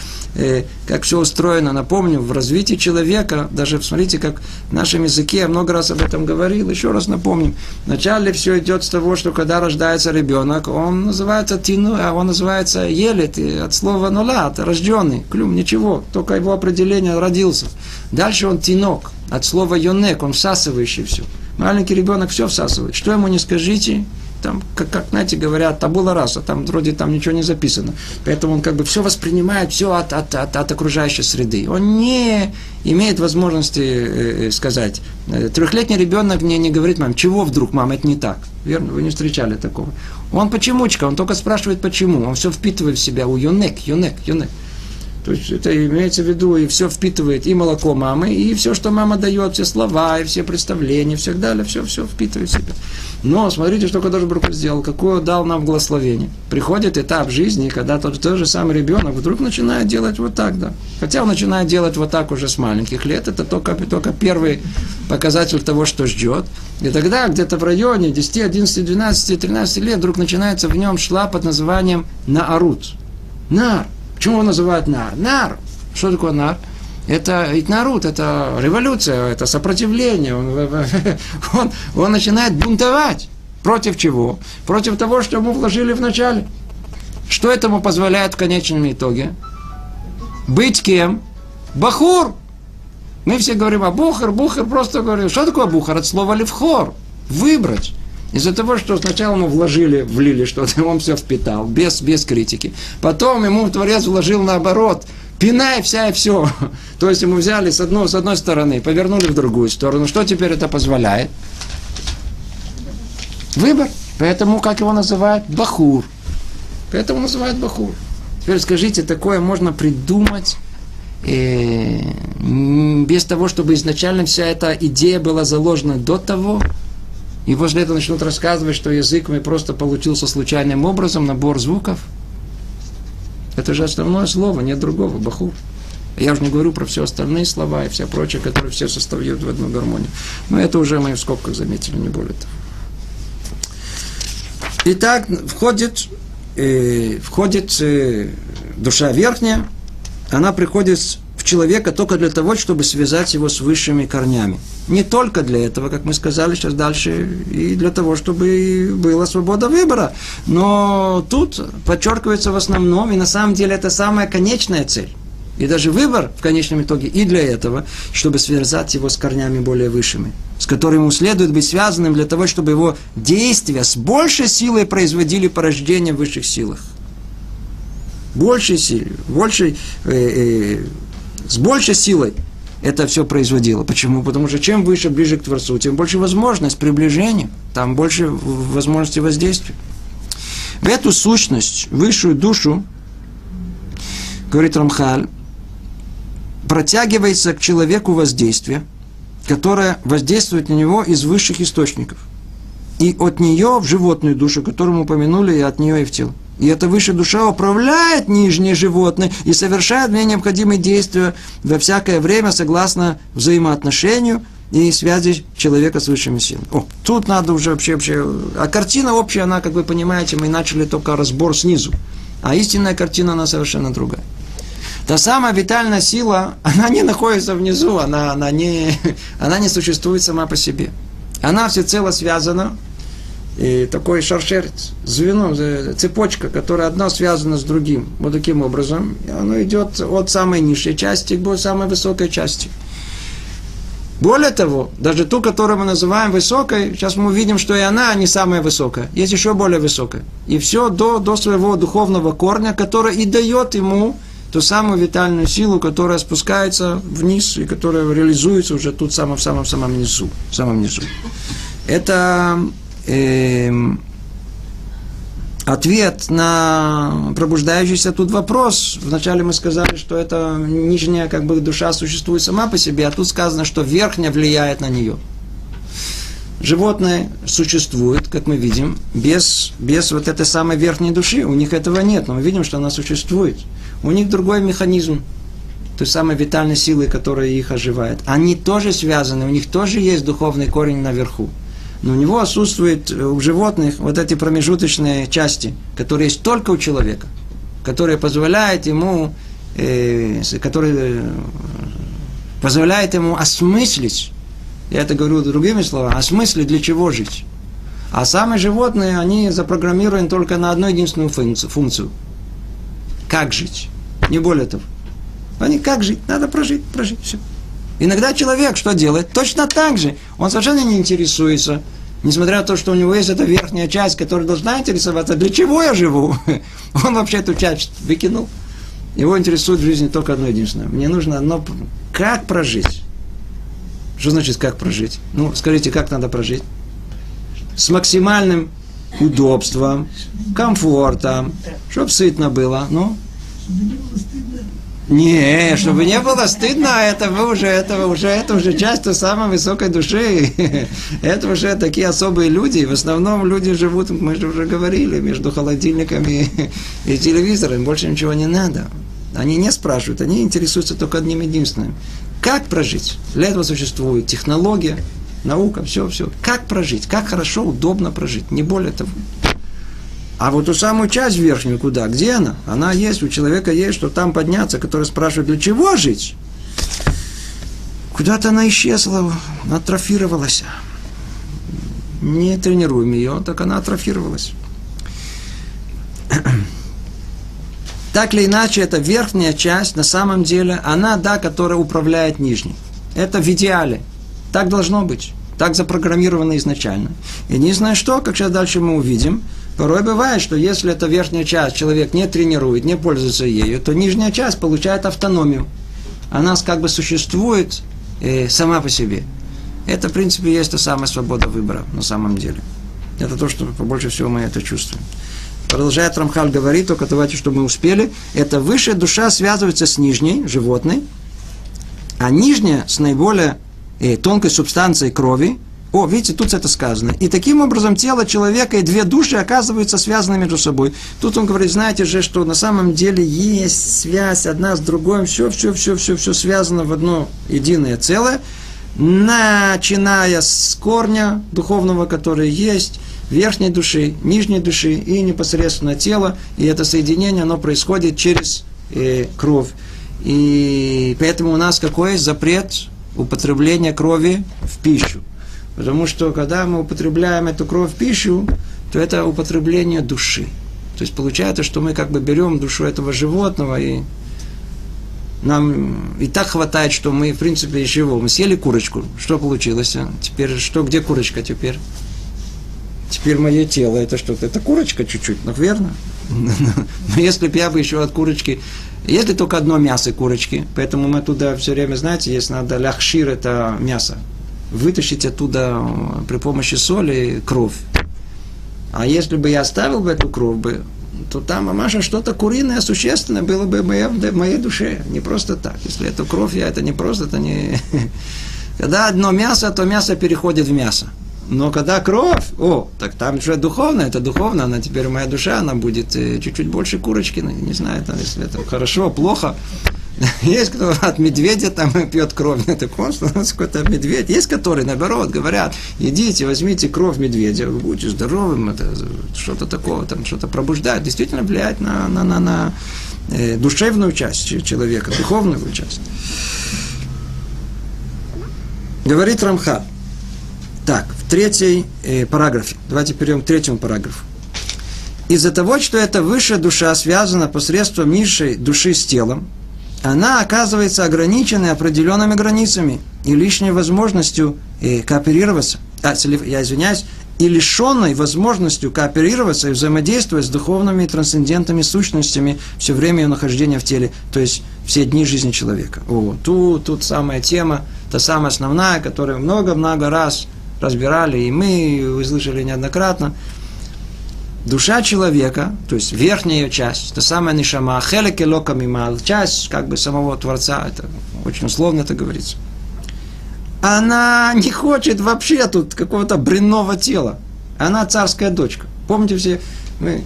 как все устроено, напомню, в развитии человека, даже смотрите, как в нашем языке, я много раз об этом говорил, еще раз напомним. Вначале все идет с того, что когда рождается ребенок, он называется тину, а он называется елет, от слова нула, от рожденный, клюм, ничего, только его определение родился. Дальше он тинок, от слова йонек, он всасывающий все. Маленький ребенок все всасывает. Что ему не скажите, там, как, как знаете, говорят, табула раса, там вроде там ничего не записано. Поэтому он как бы все воспринимает, все от, от, от, от окружающей среды. Он не имеет возможности э, э сказать. Э, трехлетний ребенок мне не говорит, мам, чего вдруг, мам, это не так. Верно? Вы не встречали такого. Он почемучка, он только спрашивает, почему. Он все впитывает в себя. У юнек, юнек, юнек. То есть это имеется в виду, и все впитывает, и молоко мамы, и все, что мама дает, все слова, и все представления, все далее, все, все впитывает в себя. Но смотрите, что Кадош Брух сделал, какое дал нам благословение. Приходит этап жизни, когда тот, тот же самый ребенок вдруг начинает делать вот так, да. Хотя он начинает делать вот так уже с маленьких лет, это только, только первый показатель того, что ждет. И тогда где-то в районе 10, 11, 12, 13 лет вдруг начинается в нем шла под названием Наарут. Нар. Почему его называют нар? Нар. Что такое нар? Это ведь народ, это революция, это сопротивление. Он, он, он начинает бунтовать. Против чего? Против того, что ему вложили в начале. Что этому позволяет в конечном итоге? Быть кем? Бахур. Мы все говорим, а бухар, бухар просто говорим. Что такое бухар? От слова левхор. Выбрать. Из-за того, что сначала ему вложили, влили что-то, он все впитал, без, без критики. Потом ему Творец вложил наоборот, пинай вся и все. То есть ему взяли с одной, с одной стороны, повернули в другую сторону. Что теперь это позволяет? Выбор. Поэтому, как его называют? Бахур. Поэтому называют Бахур. Теперь скажите, такое можно придумать э, без того, чтобы изначально вся эта идея была заложена до того, и после этого начнут рассказывать, что язык мы просто получился случайным образом, набор звуков. Это же основное слово, нет другого, бахур. Я уже не говорю про все остальные слова и все прочее, которые все составляют в одну гармонию. Но это уже мы в скобках заметили, не более того. Итак, входит, э, входит э, душа верхняя, она приходит человека только для того, чтобы связать его с высшими корнями. Не только для этого, как мы сказали сейчас дальше, и для того, чтобы была свобода выбора. Но тут подчеркивается в основном, и на самом деле это самая конечная цель. И даже выбор в конечном итоге и для этого, чтобы связать его с корнями более высшими, с которыми ему следует быть связанным для того, чтобы его действия с большей силой производили порождение в высших силах. Большей силой, большей э, э, с большей силой это все производило. Почему? Потому что чем выше, ближе к Творцу, тем больше возможность приближения, там больше возможности воздействия. В эту сущность, высшую душу, говорит Рамхаль, протягивается к человеку воздействие, которое воздействует на него из высших источников. И от нее в животную душу, которую мы упомянули, и от нее и в тело. И эта высшая душа управляет нижние животные и совершает мне необходимые действия во всякое время согласно взаимоотношению и связи человека с высшими силами. О, тут надо уже вообще, вообще... А картина общая, она, как вы понимаете, мы начали только разбор снизу. А истинная картина, она совершенно другая. Та самая витальная сила, она не находится внизу, она, она, не, она не существует сама по себе. Она всецело связана и такой шаршерец, звено, цепочка, которая одна связана с другим. Вот таким образом. И оно идет от самой низшей части к самой высокой части. Более того, даже ту, которую мы называем высокой, сейчас мы увидим, что и она не самая высокая. Есть еще более высокая. И все до, до своего духовного корня, который и дает ему ту самую витальную силу, которая спускается вниз и которая реализуется уже тут самом самом самом низу, самом низу. Это э, ответ на пробуждающийся тут вопрос. Вначале мы сказали, что это нижняя как бы душа существует сама по себе, а тут сказано, что верхняя влияет на нее. Животные существуют, как мы видим, без, без вот этой самой верхней души. У них этого нет, но мы видим, что она существует. У них другой механизм той самой витальной силы, которая их оживает. Они тоже связаны, у них тоже есть духовный корень наверху. Но у него отсутствует э, у животных вот эти промежуточные части, которые есть только у человека, которые позволяют ему, э, которые э, позволяют ему осмыслить, я это говорю другими словами, осмыслить, для чего жить. А самые животные, они запрограммированы только на одну единственную функцию. Как жить. Не более того. Они как жить? Надо прожить, прожить, все. Иногда человек что делает? Точно так же. Он совершенно не интересуется. Несмотря на то, что у него есть эта верхняя часть, которая должна интересоваться, для чего я живу? Он вообще эту часть выкинул. Его интересует в жизни только одно единственное. Мне нужно одно, как прожить. Что значит, как прожить? Ну, скажите, как надо прожить? С максимальным удобством, комфортом, чтобы сытно было. Ну, не, чтобы не было стыдно, это вы уже, это уже, это уже часть той самой высокой души. Это уже такие особые люди. В основном люди живут, мы же уже говорили, между холодильниками и телевизором. Больше ничего не надо. Они не спрашивают, они интересуются только одним единственным. Как прожить? Для этого существует технология, наука, все, все. Как прожить? Как хорошо, удобно прожить? Не более того. А вот ту самую часть верхнюю куда? Где она? Она есть, у человека есть, что там подняться, который спрашивает, для чего жить? Куда-то она исчезла, атрофировалась. Не тренируем ее, так она атрофировалась. Так или иначе, эта верхняя часть, на самом деле, она, да, которая управляет нижней. Это в идеале. Так должно быть. Так запрограммировано изначально. И не знаю что, как сейчас дальше мы увидим – Порой бывает, что если эта верхняя часть человек не тренирует, не пользуется ею, то нижняя часть получает автономию. Она как бы существует э, сама по себе. Это, в принципе, есть та самая свобода выбора на самом деле. Это то, что больше всего мы это чувствуем. Продолжает Рамхаль говорить, только давайте, чтобы мы успели. Это высшая душа связывается с нижней, животной, а нижняя с наиболее э, тонкой субстанцией крови, о, видите, тут это сказано. И таким образом тело человека и две души оказываются связаны между собой. Тут он говорит, знаете же, что на самом деле есть связь одна с другой, все, все, все, все, все связано в одно единое целое, начиная с корня духовного, который есть, верхней души, нижней души и непосредственно тело. И это соединение, оно происходит через э, кровь. И поэтому у нас какой запрет употребления крови в пищу. Потому что когда мы употребляем эту кровь в пищу, то это употребление души. То есть получается, что мы как бы берем душу этого животного и нам и так хватает, что мы, в принципе, из чего? Мы съели курочку. Что получилось? Теперь что? Где курочка теперь? Теперь мое тело это что-то. Это курочка чуть-чуть, ну верно? Но если бы я бы еще от курочки... Если только одно мясо курочки, поэтому мы туда все время, знаете, есть надо ляхшир, это мясо вытащить оттуда э, при помощи соли кровь. А если бы я оставил бы эту кровь, бы, то там, Маша, что-то куриное, существенное было бы в моей, в моей душе. Не просто так. Если это кровь, я это не просто, это не... Когда одно мясо, то мясо переходит в мясо. Но когда кровь, о, так там уже духовно, это духовно, она теперь моя душа, она будет э, чуть-чуть больше курочки, не знаю, если это хорошо, плохо. Есть кто от медведя там пьет кровь, так он что у нас какой-то медведь. Есть которые, наоборот, говорят, идите, возьмите кровь медведя, вы будете здоровым, это что-то такого, там что-то пробуждает. Действительно влияет на, на, на, на э, душевную часть человека, духовную часть. Говорит Рамха. Так, в третьей э, параграфе. Давайте перейдем к третьему параграфу. Из-за того, что эта высшая душа связана посредством низшей души с телом, она оказывается ограниченной определенными границами и лишней возможностью э, кооперироваться. А, я извиняюсь, и лишенной возможностью кооперироваться и взаимодействовать с духовными и трансцендентными сущностями все время ее нахождения в теле, то есть все дни жизни человека. О, тут, тут самая тема, та самая основная, которую много-много раз разбирали, и мы услышали неоднократно. Душа человека, то есть верхняя ее часть, это самая нишама, хелеке локамимал, часть как бы самого Творца, это очень условно это говорится – она не хочет вообще тут какого-то бренного тела. Она царская дочка. Помните все, мы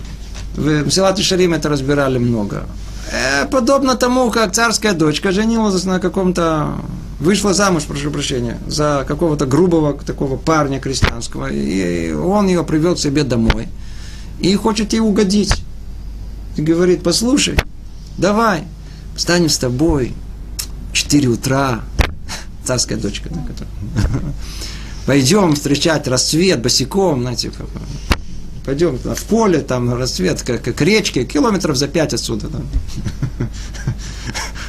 в Силат Шарим это разбирали много. Э, подобно тому, как царская дочка женилась на каком-то вышла замуж, прошу прощения, за какого-то грубого такого парня крестьянского, и он ее привел к себе домой, и хочет ей угодить. И говорит, послушай, давай, встанем с тобой, 4 утра, царская дочка, да, которая... Пойдем встречать рассвет босиком, знаете, пойдем в поле, там рассвет, как, как речки, километров за пять отсюда. Там.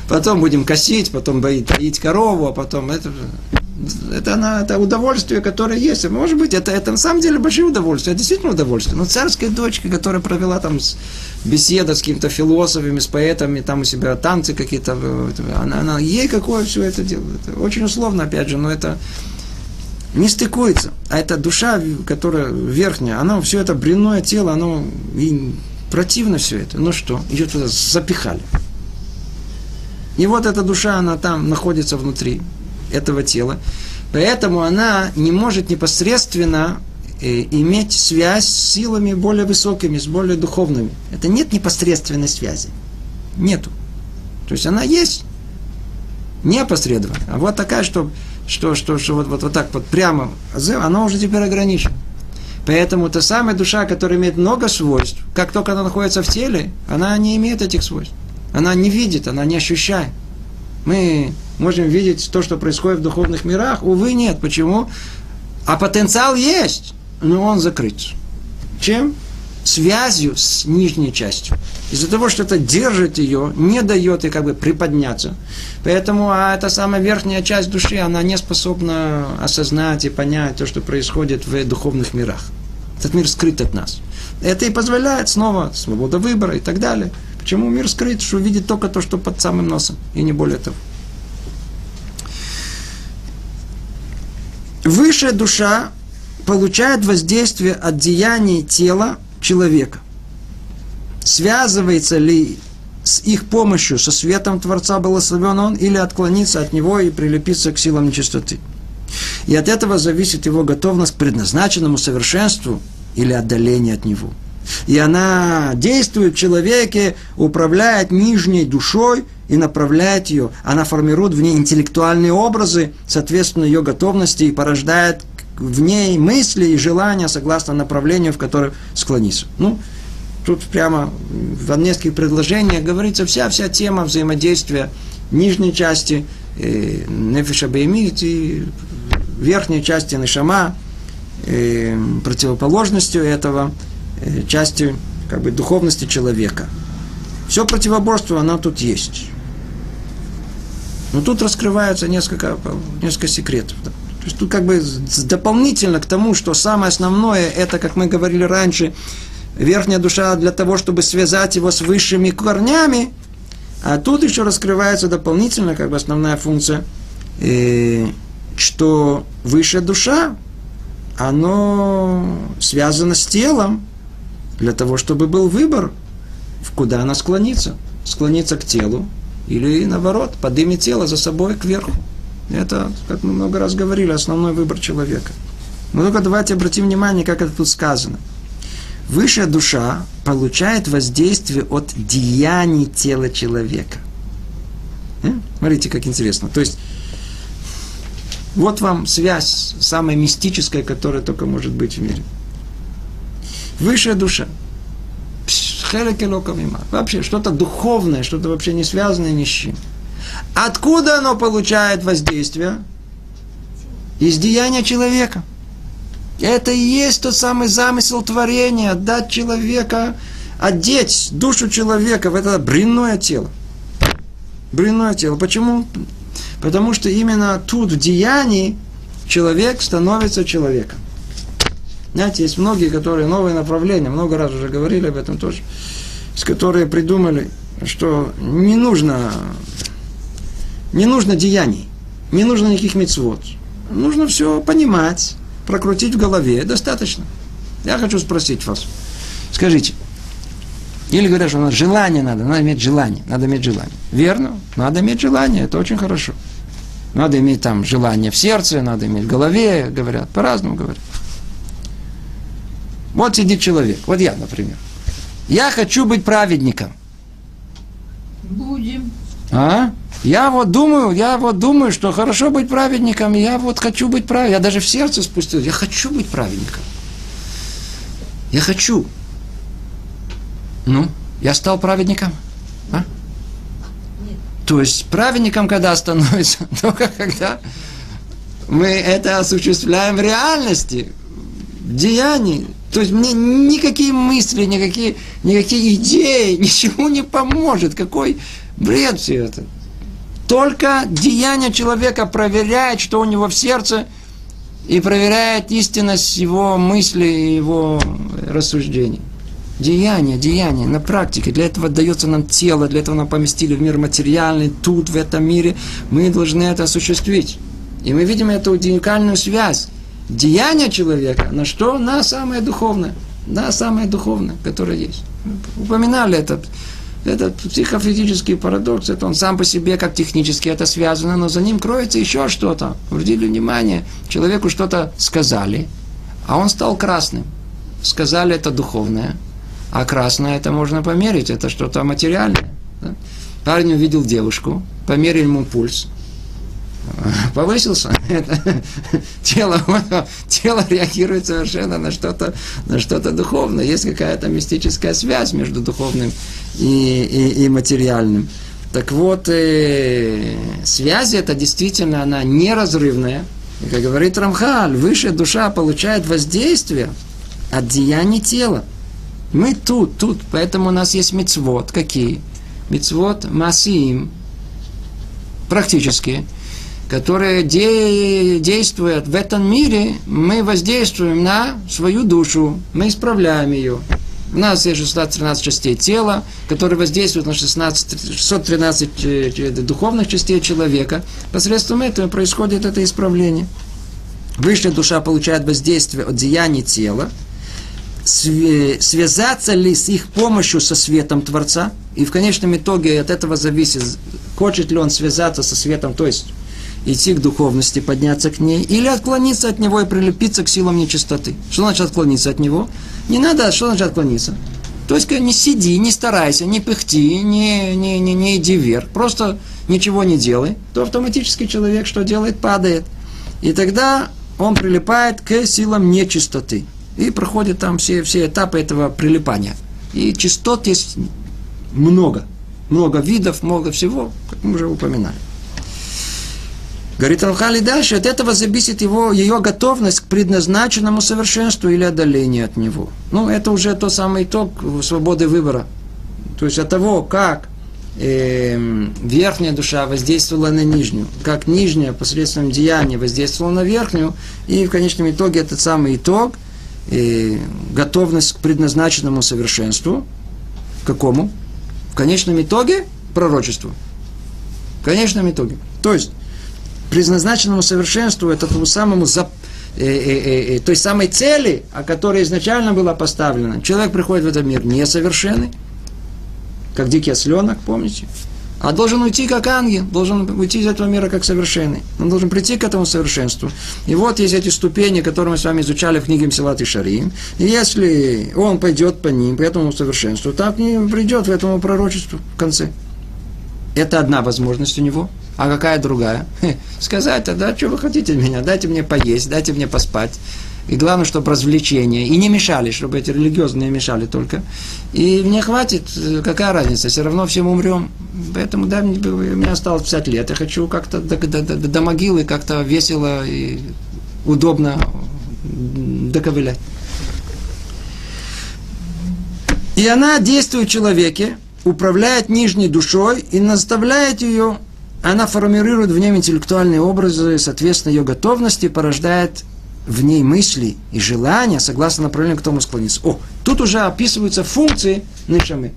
Потом будем косить, потом поить корову, а потом это это, она, это удовольствие, которое есть. Может быть, это, это на самом деле большое удовольствие, это действительно удовольствие. Но царская дочка, которая провела там беседы с какими-то философами, с поэтами, там у себя танцы какие-то, она, она, ей какое все это делает. Это очень условно, опять же, но это не стыкуется. А эта душа, которая верхняя, она все это бренное тело, оно и противно все это. Ну что, ее туда запихали. И вот эта душа, она там находится внутри этого тела. Поэтому она не может непосредственно э, иметь связь с силами более высокими, с более духовными. Это нет непосредственной связи. Нету. То есть она есть непосредственно. А вот такая, что, что, что, что вот, вот, вот так вот прямо, она уже теперь ограничена. Поэтому та самая душа, которая имеет много свойств, как только она находится в теле, она не имеет этих свойств. Она не видит, она не ощущает. Мы можем видеть то, что происходит в духовных мирах. Увы, нет. Почему? А потенциал есть, но он закрыт. Чем? Связью с нижней частью. Из-за того, что это держит ее, не дает ей как бы приподняться. Поэтому а эта самая верхняя часть души, она не способна осознать и понять то, что происходит в духовных мирах. Этот мир скрыт от нас. Это и позволяет снова свобода выбора и так далее. Почему мир скрыт? Что видит только то, что под самым носом, и не более того. Высшая душа получает воздействие от деяний тела человека. Связывается ли с их помощью, со светом Творца благословен он, или отклониться от него и прилепиться к силам нечистоты. И от этого зависит его готовность к предназначенному совершенству или отдаление от него. И она действует в человеке, управляет нижней душой и направляет ее. Она формирует в ней интеллектуальные образы, соответственно ее готовности, и порождает в ней мысли и желания согласно направлению, в которое склониться. Ну, тут прямо в нескольких предложениях говорится вся-вся тема взаимодействия нижней части э, Нефиша и верхней части Нишама, э, противоположностью этого – Э, части как бы, духовности человека. Все противоборство, оно тут есть. Но тут раскрывается несколько, несколько секретов. То есть тут как бы дополнительно к тому, что самое основное, это, как мы говорили раньше, верхняя душа для того, чтобы связать его с высшими корнями, а тут еще раскрывается дополнительно, как бы основная функция, э, что высшая душа, оно связано с телом, для того, чтобы был выбор, в куда она склонится. Склониться к телу или, наоборот, поднимет тело за собой кверху. Это, как мы много раз говорили, основной выбор человека. Но только давайте обратим внимание, как это тут сказано. Высшая душа получает воздействие от деяний тела человека. Э? Смотрите, как интересно. То есть, вот вам связь самая мистическая, которая только может быть в мире. Высшая душа. Вообще что-то духовное, что-то вообще не связанное ни с чем. Откуда оно получает воздействие? Из деяния человека. Это и есть тот самый замысел творения, отдать человека, одеть душу человека в это бренное тело. Бревное тело. Почему? Потому что именно тут, в деянии, человек становится человеком. Знаете, есть многие, которые новые направления, много раз уже говорили об этом тоже, с которые придумали, что не нужно, не нужно деяний, не нужно никаких мецвод. Нужно все понимать, прокрутить в голове, достаточно. Я хочу спросить вас, скажите, или говорят, что желание надо, надо иметь желание, надо иметь желание. Верно, надо иметь желание, это очень хорошо. Надо иметь там желание в сердце, надо иметь в голове, говорят, по-разному говорят. Вот сидит человек, вот я, например. Я хочу быть праведником. Будем. А? Я вот думаю, я вот думаю, что хорошо быть праведником, я вот хочу быть праведником. Я даже в сердце спустил, я хочу быть праведником. Я хочу. Ну, я стал праведником? А? Нет. То есть праведником когда становится? Только когда мы это осуществляем в реальности, в деянии. То есть мне никакие мысли, никакие, никакие идеи, ничего не поможет. Какой бред все это. Только деяние человека проверяет, что у него в сердце, и проверяет истинность его мысли и его рассуждений. Деяние, деяние на практике. Для этого дается нам тело, для этого нам поместили в мир материальный, тут, в этом мире. Мы должны это осуществить. И мы видим эту уникальную связь. Деяние человека на что? На самое духовное. На самое духовное, которое есть. Упоминали это. Этот психофизический парадокс, это он сам по себе как технически это связано, но за ним кроется еще что-то. Обратили внимание, человеку что-то сказали, а он стал красным. Сказали это духовное, а красное это можно померить, это что-то материальное. Да? Парень увидел девушку, померили ему пульс, повысился, это, тело, тело реагирует совершенно на что-то, на что-то духовное. Есть какая-то мистическая связь между духовным и, и, и материальным. Так вот, э, связь это действительно она неразрывная. И, как говорит Рамхаль, высшая душа получает воздействие от деяний тела. Мы тут, тут, поэтому у нас есть мецвод. Какие? Мецвод масиим, практически, которые де, действуют в этом мире, мы воздействуем на свою душу, мы исправляем ее. У нас есть 613 частей тела, которые воздействуют на 16, 613 духовных частей человека. Посредством этого происходит это исправление. Высшая душа получает воздействие от деяний тела, связаться ли с их помощью со светом Творца, и в конечном итоге от этого зависит, хочет ли он связаться со светом, то есть идти к духовности, подняться к ней, или отклониться от него и прилепиться к силам нечистоты. Что значит отклониться от него? Не надо, что значит отклониться? То есть не сиди, не старайся, не пыхти, не, не, не, не иди вверх, просто ничего не делай, то автоматически человек что делает? Падает. И тогда он прилипает к силам нечистоты. И проходит там все, все этапы этого прилипания. И частот есть много. Много видов, много всего, как мы уже упоминали. Говорит Рамхали дальше, от этого зависит его, ее готовность к предназначенному совершенству или отдалению от него. Ну, это уже тот самый итог свободы выбора. То есть от того, как э, верхняя душа воздействовала на нижнюю, как нижняя посредством деяния воздействовала на верхнюю, и в конечном итоге этот самый итог, э, готовность к предназначенному совершенству, какому? В конечном итоге пророчеству. В конечном итоге. То есть, предназначенному совершенству, это тому самому за, э, э, э, той самой цели, о которой изначально была поставлена. Человек приходит в этот мир несовершенный, как дикий осленок, помните? А должен уйти как ангел, должен уйти из этого мира как совершенный. Он должен прийти к этому совершенству. И вот есть эти ступени, которые мы с вами изучали в книге Мсилат и Шарим. И если он пойдет по ним, по этому совершенству, так не придет в этому пророчеству в конце. Это одна возможность у него – а какая другая? Сказать, а да, что вы хотите меня? Дайте мне поесть, дайте мне поспать. И главное, чтобы развлечения. И не мешали, чтобы эти религиозные мешали только. И мне хватит, какая разница, все равно всем умрем. Поэтому, да, мне, мне осталось 50 лет. Я хочу как-то до, до, до, до могилы как-то весело и удобно доковылять. И она действует в человеке управляет нижней душой и наставляет ее, она формирует в нем интеллектуальные образы, соответственно, ее готовности порождает в ней мысли и желания, согласно направлению, к тому склониться. О, тут уже описываются функции нишамы.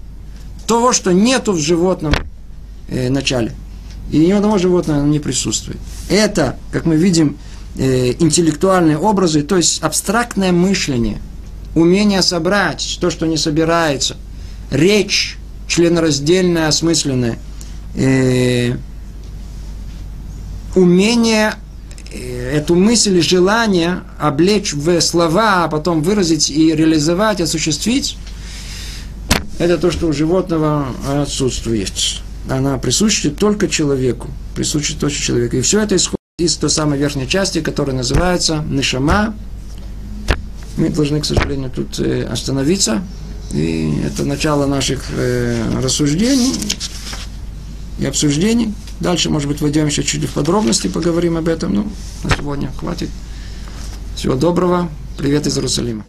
Того, что нету в животном э, начале. И ни одного животного не присутствует. Это, как мы видим, э, интеллектуальные образы, то есть абстрактное мышление, умение собрать то, что не собирается, речь членораздельная, осмысленная, э, умение э, эту мысль и желание облечь в слова, а потом выразить и реализовать, осуществить, это то, что у животного отсутствует. Она присуща только человеку. Присуща только человеку. И все это исходит из той самой верхней части, которая называется Нишама. Мы должны, к сожалению, тут э, остановиться. И это начало наших э, рассуждений и обсуждений. Дальше, может быть, войдем еще чуть в подробности, поговорим об этом. Ну, на сегодня хватит. Всего доброго. Привет из Иерусалима.